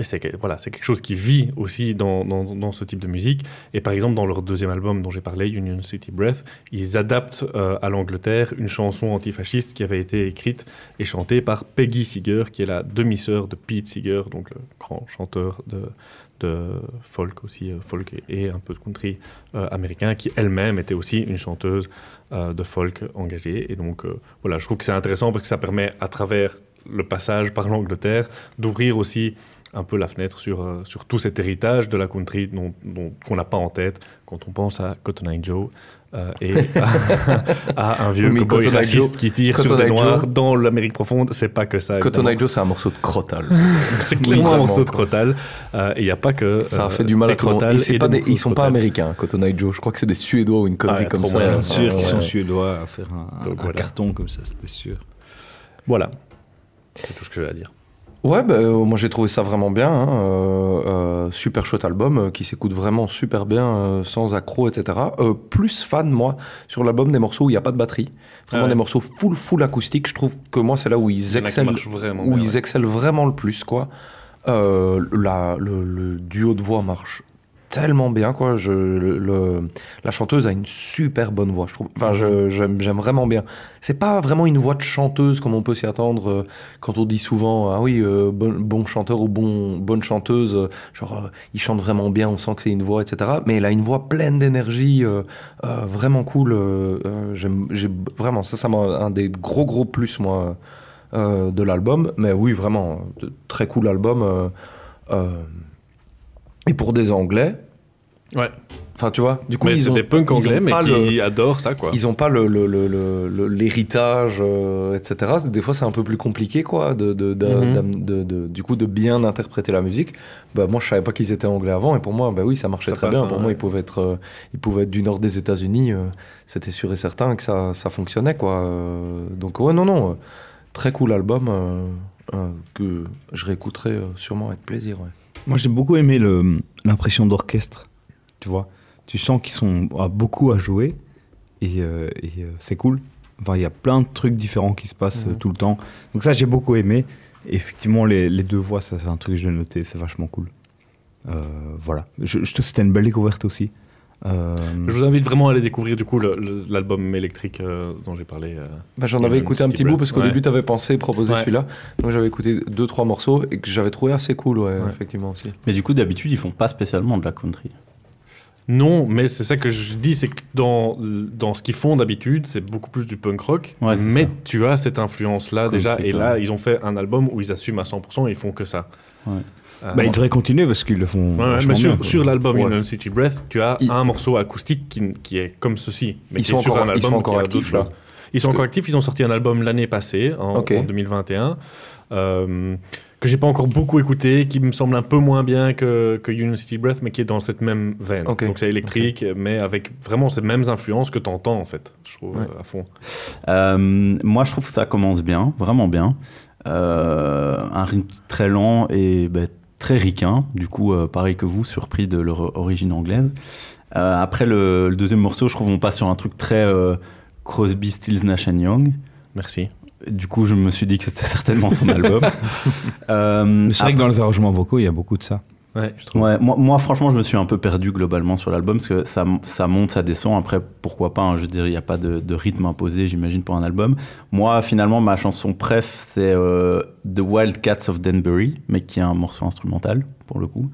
c'est voilà, c'est quelque chose qui vit aussi dans, dans, dans ce type de musique. Et par exemple, dans leur deuxième album dont j'ai parlé, Union City Breath, ils adaptent euh, à l'Angleterre une chanson antifasciste qui avait été écrite et chantée par Peggy Seeger, qui est la demi-sœur de Pete Seeger, donc le grand chanteur de, folk aussi, euh, folk et, un peu de country euh, américain, qui elle-même était aussi une chanteuse euh, de folk engagée. Et donc, voilà, je trouve que c'est intéressant parce que ça permet, à travers le passage par l'Angleterre, d'ouvrir aussi un peu la fenêtre sur, sur tout cet héritage de la country qu'on n'a pas en tête quand on pense à Cotton Eye Joe euh, et à, à un vieux Oui, cowboy raciste Joe- qui tire sur des noirs Joe- dans l'Amérique profonde. C'est pas que ça. Cotton. Eye Joe, c'est un morceau de crotal. c'est clairement un morceau de crotal. Euh, et il n'y a pas que. Ça a euh, fait du mal à tout le monde. crotales Et c'est et pas des des- morceaux ils de sont pas américains, Cotton Eye Joe. Je crois que c'est des Suédois ou une connerie Ah comme ça. Bien sûr qu'ils sont suédois à faire un, Donc un voilà. carton comme ça, c'était sûr. Voilà. C'est tout ce que j'ai à dire. Ouais, bah, euh, moi j'ai trouvé ça vraiment bien. hein, euh, euh, super chouette album euh, qui s'écoute vraiment super bien, sans accro, etc. Plus fan, moi, sur l'album des morceaux où il n'y a pas de batterie. Vraiment Ah ouais. des morceaux full, full acoustique. Je trouve que moi c'est là où Il ils excellent, vraiment où bien, ils ouais. excellent vraiment le plus, quoi. La, le, le duo de voix marche tellement bien, quoi. Je, le, le- la chanteuse a une super bonne voix, je trouve. Enfin, je- j'aime vraiment bien. C'est pas vraiment une voix de chanteuse comme on peut s'y attendre euh, quand on dit souvent ah oui euh, bon, bon chanteur ou bon bonne chanteuse euh, genre il chante vraiment bien on sent que c'est une voix etc mais elle a une voix pleine d'énergie vraiment cool j'aime j'ai vraiment ça ça m'a un des gros gros plus moi de l'album mais oui vraiment très cool album et pour des anglais Ouais. enfin tu vois du coup Mais ils ont des punks anglais, mais qui le- adorent ça, quoi. ils ont pas le- le- le- le- le- l'héritage, euh, etc. Des fois, c'est un peu plus compliqué, quoi, de, de, de- Mhm. de- de- du coup, de bien interpréter la musique. Bah, moi, je savais pas qu'ils étaient anglais avant, et pour moi, bah oui, ça marchait Ça très passe, bien. hein, pour moi, ouais. ils pouvaient être, euh, ils pouvaient être du nord des États-Unis. euh, C'était sûr et certain que ça, ça fonctionnait, quoi. Donc, ouais, non, non, très cool album que je réécouterai sûrement avec plaisir. Ouais. Moi, j'ai beaucoup aimé le- l'impression d'orchestre. Tu vois, tu sens qu'ils sont à beaucoup à jouer et, euh, et, euh, c'est cool. Enfin, il y a plein de trucs différents qui se passent Mhm. euh, tout le temps. Donc ça, j'ai beaucoup aimé. Et effectivement, les, les deux voix, ça c'est un truc que je vais noter, c'est vachement cool. Voilà. Je, je trouve que c'était une belle découverte aussi. Euh, Je vous invite vraiment à aller découvrir du coup l'album électrique euh, dont j'ai parlé. euh, Bah, J'en avais écouté un petit bout parce qu'au Ouais. début, tu avais pensé proposer Ouais. celui-là. Donc, j'avais écouté deux, trois morceaux et que j'avais trouvé assez cool, ouais, Ouais. effectivement aussi. Mais du coup, d'habitude, ils font pas spécialement de la country. Non, mais c'est ça que je dis, c'est que dans, dans ce qu'ils font d'habitude, c'est beaucoup plus du punk rock. Mais ça. tu as cette influence-là déjà. Et là, ils ont fait un album où ils assument à 100% et ils font que ça. Euh, bah, ils devraient continuer parce qu'ils le font. Ouais, mais sur, l'album Ouais. Union City Breath, tu as Ils- un morceau acoustique qui, qui est comme ceci, mais Ils qui sont est sur encore- un ils sont encore actifs, là. Ils sont encore actifs, ils ont sorti un album l'année passée, en, Ok. en 2021, euh, que j'ai pas encore beaucoup écouté, qui me semble un peu moins bien que, que Union City Breath, mais qui est dans cette même veine. Donc c'est électrique, mais avec vraiment ces mêmes influences que tu entends en fait, je trouve, Ouais. euh, à fond. Euh, moi, je trouve que ça commence bien, vraiment bien. Euh, un rythme très lent et ben, très ricain. Du coup, euh, pareil que vous, surpris de leur origine anglaise. Euh, après, le, le deuxième morceau, je trouve qu'on passe sur un truc très euh, Crosby, Stills, Nash Young. Merci. Du coup, je me suis dit que c'était certainement ton album. Euh, c'est vrai que dans les arrangements vocaux, il y a beaucoup de ça. Ouais. Je trouve. Ouais, moi, moi, franchement, je me suis un peu perdu globalement sur l'album parce que ça, ça monte, ça descend. Après, pourquoi pas hein, Je veux dire, il n'y a pas de, de rythme imposé, j'imagine, pour un album. Moi, finalement, ma chanson préf, c'est euh, The Wild Cats of Danbury, mais qui est un morceau instrumental, pour le coup.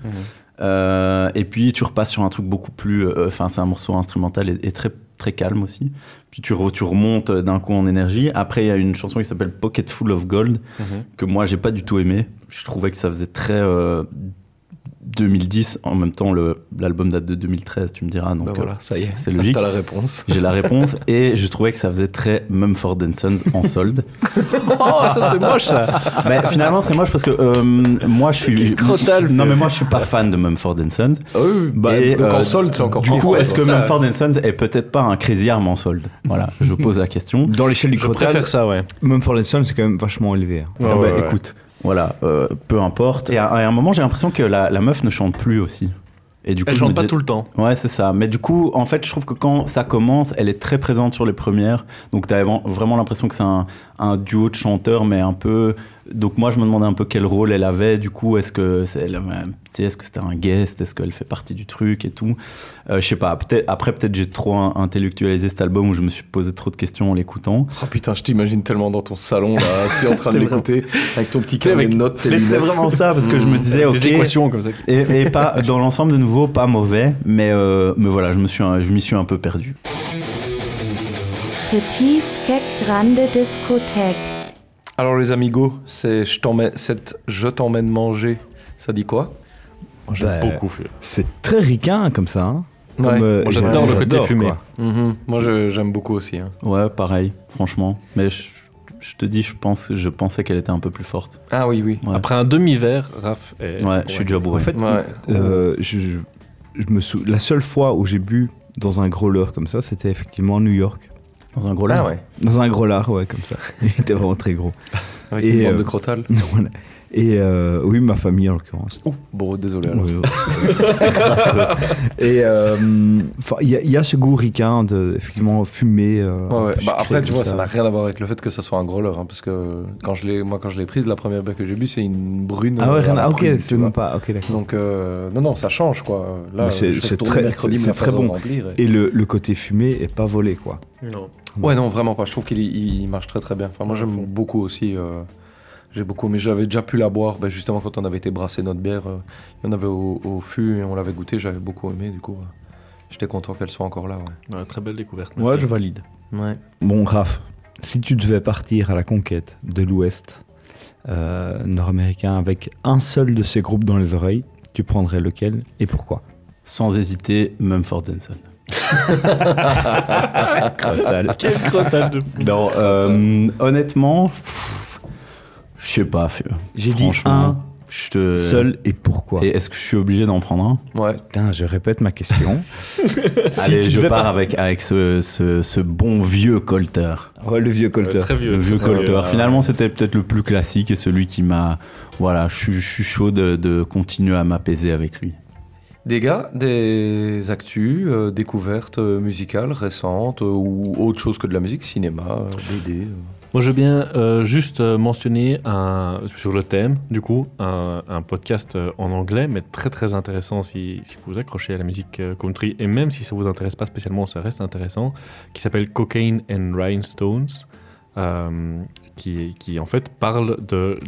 Euh, et puis, tu repasses sur un truc beaucoup plus. euh, Enfin, c'est un morceau instrumental et, et très, très calme aussi. Puis, tu, re- tu remontes d'un coup en énergie. Après, il y a une chanson qui s'appelle Pocket Full of Gold, que moi, j'ai pas du tout aimé. Je trouvais que ça faisait très. Euh, 2010, en même temps le- l'album date de 2013, tu me diras, donc Bah voilà, euh, ça y est. c'est logique. T'as la réponse. J'ai la réponse et je trouvais que ça faisait très Mumford Sons en solde. Oh, ça c'est moche ça Mais finalement c'est moche parce que euh, moi je suis crotal, non mais moi je suis pas fan de Mumford Sons. Bah, Et, donc euh, en solde, c'est encore Du coup, est-ce que ça. Mumford Sons est peut-être pas un Crazy Arm en solde? Voilà, je pose la question. Dans l'échelle du Je Crotal, préfère ça, ouais. Mumford Sons, c'est quand même vachement élevé. hein. Ouais, Ah bah, ouais. écoute, voilà, euh, peu importe. Et à, à un moment, j'ai l'impression que la, la meuf ne chante plus aussi. Et du coup, Elle chante pas tout le temps. Ouais, c'est ça. Mais du coup, en fait, je trouve que quand ça commence, elle est très présente sur les premières. Donc, tu as vraiment l'impression que c'est un, un duo de chanteurs, mais un peu donc moi je me demandais un peu quel rôle elle avait. Du coup, est-ce que c'est, est-ce que c'était un guest, est-ce qu'elle fait partie du truc et tout? Euh, je sais pas. Peut-être après peut-être j'ai trop in- intellectualisé cet album où je me suis posé trop de questions en l'écoutant. Oh putain, je t'imagine tellement dans ton salon, là, assis en train de l'écouter, avec ton petit carnet de notes, tes Mais c'est vraiment ça parce que je me disais ok. Des équations comme ça. Et, et pas dans l'ensemble de nouveau pas mauvais, mais euh, mais voilà, je me suis je m'y suis un peu perdu. Petit Skek Grande Discothèque. Alors les amigos, c'est je t'emmène, cette je t'emmène manger, ça dit quoi? J'aime Bah, beaucoup fait. C'est très ricain comme ça. hein. Comme, Ouais. euh, Moi, j'adore le côté fumé. Mhm. Moi je- j'aime beaucoup aussi. hein. Ouais, pareil, franchement. Mais je, je te dis, je pense, je pensais qu'elle était un peu plus forte. Ah oui, oui. Ouais. Après un demi-verre, Raph est. Ouais, je suis déjà bourré. En fait, Ouais. euh, je, je- je me sou... la seule fois où j'ai bu dans un growler comme ça, c'était effectivement à New York. Dans un gros Ah lard. ouais. Dans un growler, ouais, comme ça. Il était vraiment très gros. Avec Et, une bande euh, de crotales. Voilà. Et euh, oui, ma famille en l'occurrence. Ouh, bon, désolé. alors. Oui, oui. Et euh, enfin, il y, a- il y a ce goût ricain de effectivement fumer. euh, Ouais, ouais. un peu Bah, après, tu vois, ça n'a rien à voir avec le fait que ça soit un growler, hein, parce que quand je l'ai, moi, quand je l'ai prise, la première bière que j'ai bu, c'est une brune. Ah ouais, rien à à... ok, c'est même pas. Ok, d'accord. Donc, euh, non, non, ça change, quoi. Là, c'est- très- mercredi, c'est- très bon. remplir, et- Et le, le côté fumé est pas volé, quoi. Non. Ouais, non, vraiment pas. Je trouve qu'il il marche très très bien. Enfin, moi, Ouais, j'aime beaucoup aussi. euh, j'ai beaucoup, mais j'avais déjà pu la boire. Ben, justement, quand on avait été brasser notre bière, euh, il y en avait au, au fût et on l'avait goûté. J'avais beaucoup aimé, du coup. euh, J'étais content qu'elle soit encore là. Ouais. Ouais, très belle découverte. Ouais, merci. je valide. Ouais. Bon, Raph, si tu devais partir à la conquête de l'Ouest euh, nord-américain avec un seul de ces groupes dans les oreilles, tu prendrais lequel et pourquoi? Sans hésiter, Mumford Johnson. Crotal. Quel crotal de Non, euh, honnêtement, je sais pas. J'ai dit un te... seul et pourquoi? Et est-ce que je suis obligé d'en prendre un? Ouais. Putain, je répète ma question. Allez, je pars par- avec, avec ce, ce, ce bon vieux Colter. ouais, le vieux Colter. très vieux. Le vieux très, Colter. vieux. Finalement, c'était peut-être le plus classique et celui qui m'a. Voilà, je suis- je suis chaud de, de continuer à m'apaiser avec lui. Des gars, des actus, euh, découvertes euh, musicales récentes euh, ou autre chose que de la musique, cinéma, BD. Moi, je veux bien juste mentionner sur le thème, du coup, un, podcast en anglais, mais très très intéressant si, vous vous accrochez à la musique country, et même si ça vous intéresse pas spécialement, ça reste intéressant, qui s'appelle Cocaine and Rhinestones, qui, en fait parle de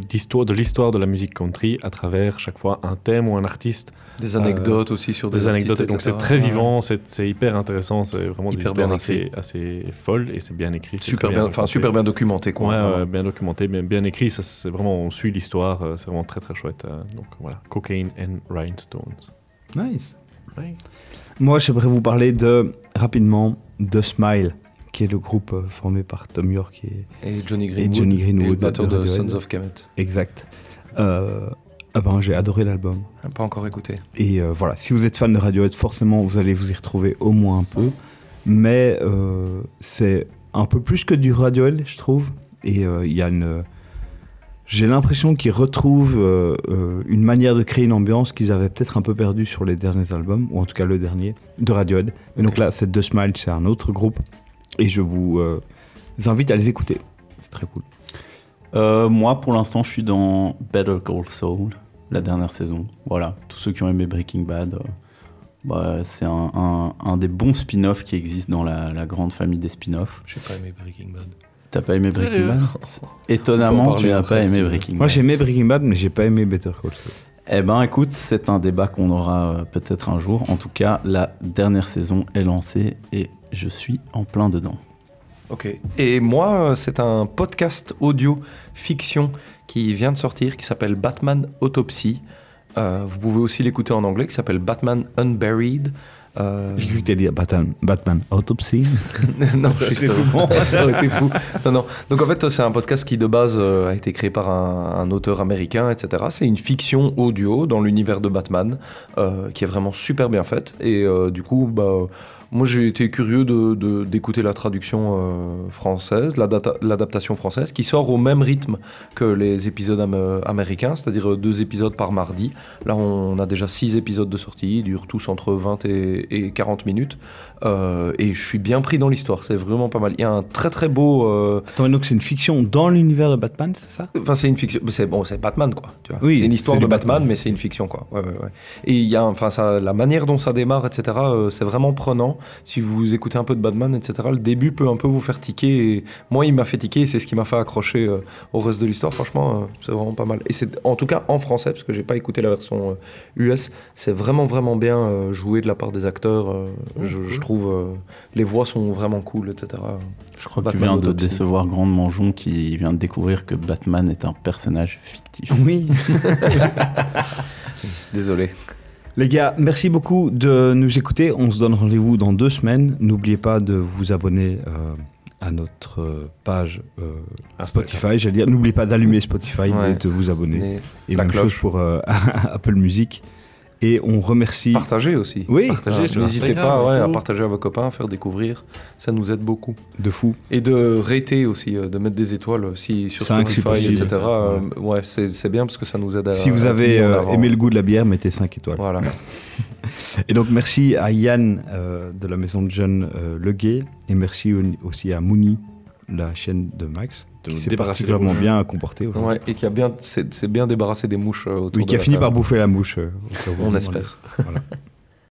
l'histoire de la musique country à travers chaque fois un thème ou un artiste. Des anecdotes aussi sur des, Des anecdotes, artistes, donc c'est très Ouais. vivant, c'est, c'est hyper intéressant, c'est vraiment des Hyper histoires bien assez, écrit. assez folles et c'est bien écrit. c'est Super bien, enfin raconté. super bien documenté quoi. Ouais, ouais, bien documenté, bien, bien écrit. Ça, c'est vraiment, on suit l'histoire. euh, C'est vraiment très très chouette. euh, donc voilà, Cocaine and Rhinestones. Nice. Ouais. Moi, j'aimerais vous parler de, rapidement, de Smile, qui est le groupe euh, formé par Tom York et Et Johnny et Greenwood. Johnny Greenwood et le batteur de, Radiohead. Sons of Kemet. Exact. Euh, ah ben, j'ai adoré l'album. Pas encore écouté. Et euh, voilà, si vous êtes fan de Radiohead, forcément, vous allez vous y retrouver au moins un peu. Mais euh, c'est un peu plus que du Radiohead, je trouve. Et euh, il y a une... J'ai l'impression qu'ils retrouvent euh, euh, une manière de créer une ambiance qu'ils avaient peut-être un peu perdue sur les derniers albums, ou en tout cas le dernier, de Radiohead. Et donc là, c'est The Smile, c'est un autre groupe. Et je vous euh, invite à les écouter. C'est très cool. Euh, moi, pour l'instant, je suis dans Better Call Saul, la dernière saison. Voilà, tous ceux qui ont aimé Breaking Bad, euh, bah, c'est un, un- un des bons spin-offs qui existent dans la, la grande famille des spin-offs. J'ai pas aimé Breaking Bad. T'as pas aimé Breaking Bad Étonnamment, en tu n'as pas aimé. Breaking Moi, Bad. j'ai aimé Breaking Bad, mais j'ai pas aimé Better Call Saul. Eh ben, écoute, c'est un débat qu'on aura euh, peut-être un jour. En tout cas, la dernière saison est lancée et je suis en plein dedans. Ok. Et moi, euh, c'est un podcast audio fiction qui vient de sortir, qui s'appelle Batman Autopsy. Euh, vous pouvez aussi l'écouter en anglais, qui s'appelle Batman Unburied. Euh, J'ai cru que dire Batman, Batman Autopsy. non, Ça justement, ça aurait été fou. Non, non. Donc en fait, c'est un podcast qui de base euh, a été créé par un, un auteur américain, etc. C'est une fiction audio dans l'univers de Batman, euh, qui est vraiment super bien faite. Et du coup, bah, Moi, j'ai été curieux de- de- d'écouter la traduction euh, française, l'adapta- l'adaptation française, qui sort au même rythme que les épisodes am- américains, c'est-à-dire euh, deux épisodes par mardi. Là, on a déjà six épisodes de sortie, ils durent tous entre 20 et, et 40 minutes. Euh, et je suis bien pris dans l'histoire, c'est vraiment pas mal. Il y a un très très beau. euh, Attends, donc c'est une fiction dans l'univers de Batman, c'est ça? Enfin, c'est une fiction. C'est bon, c'est Batman, quoi. Tu vois. Oui, c'est une histoire de Batman, Batman. mais c'est une fiction, quoi. Ouais, ouais, ouais. Et il y a, enfin, ça, la manière dont ça démarre, etc. euh, c'est vraiment prenant. Si vous écoutez un peu de Batman, etc. Le début peut un peu vous faire tiquer. Et moi, il m'a fait tiquer. et C'est ce qui m'a fait accrocher euh, au reste de l'histoire. Franchement, euh, c'est vraiment pas mal. Et c'est, en tout cas, en français, parce que j'ai pas écouté la version euh, US. C'est vraiment, vraiment bien euh, joué de la part des acteurs. euh, je, je trouve euh, les voix sont vraiment cool, etc. Je crois que tu Batman viens de Autopsy. décevoir grandement Jon qui vient de découvrir que Batman est un personnage fictif. Oui. Désolé. Les gars, merci beaucoup de nous écouter. On se donne rendez-vous dans deux semaines. N'oubliez pas de vous abonner euh, à notre euh, page euh, Spotify. J'allais dire, n'oubliez pas d'allumer Spotify Ouais. et de vous abonner. Et Et la même cloche. chose pour euh, Apple Music. Et on remercie. Partagez aussi. Oui. Partagez, Ah, N'hésitez pas ouais, à partager à vos copains, à faire découvrir. Ça nous aide beaucoup. De fou. Et de rater aussi, euh, de mettre des étoiles aussi sur Spotify, possible, etc. ça, Euh, ouais, c'est c'est bien parce que ça nous aide à. Si vous avez euh, aimé le goût de la bière, mettez 5 étoiles. Voilà. Et donc merci à Yann euh, de la maison de jeunes euh, Le Guet et merci au- aussi à Mouni, la chaîne de Max, s'est particulièrement bien comporté. Ouais, et qui a bien, c'est c'est bien débarrassé des mouches euh, autour Oui, de qui a la fini table. par bouffer la mouche. euh, On espère. Voilà.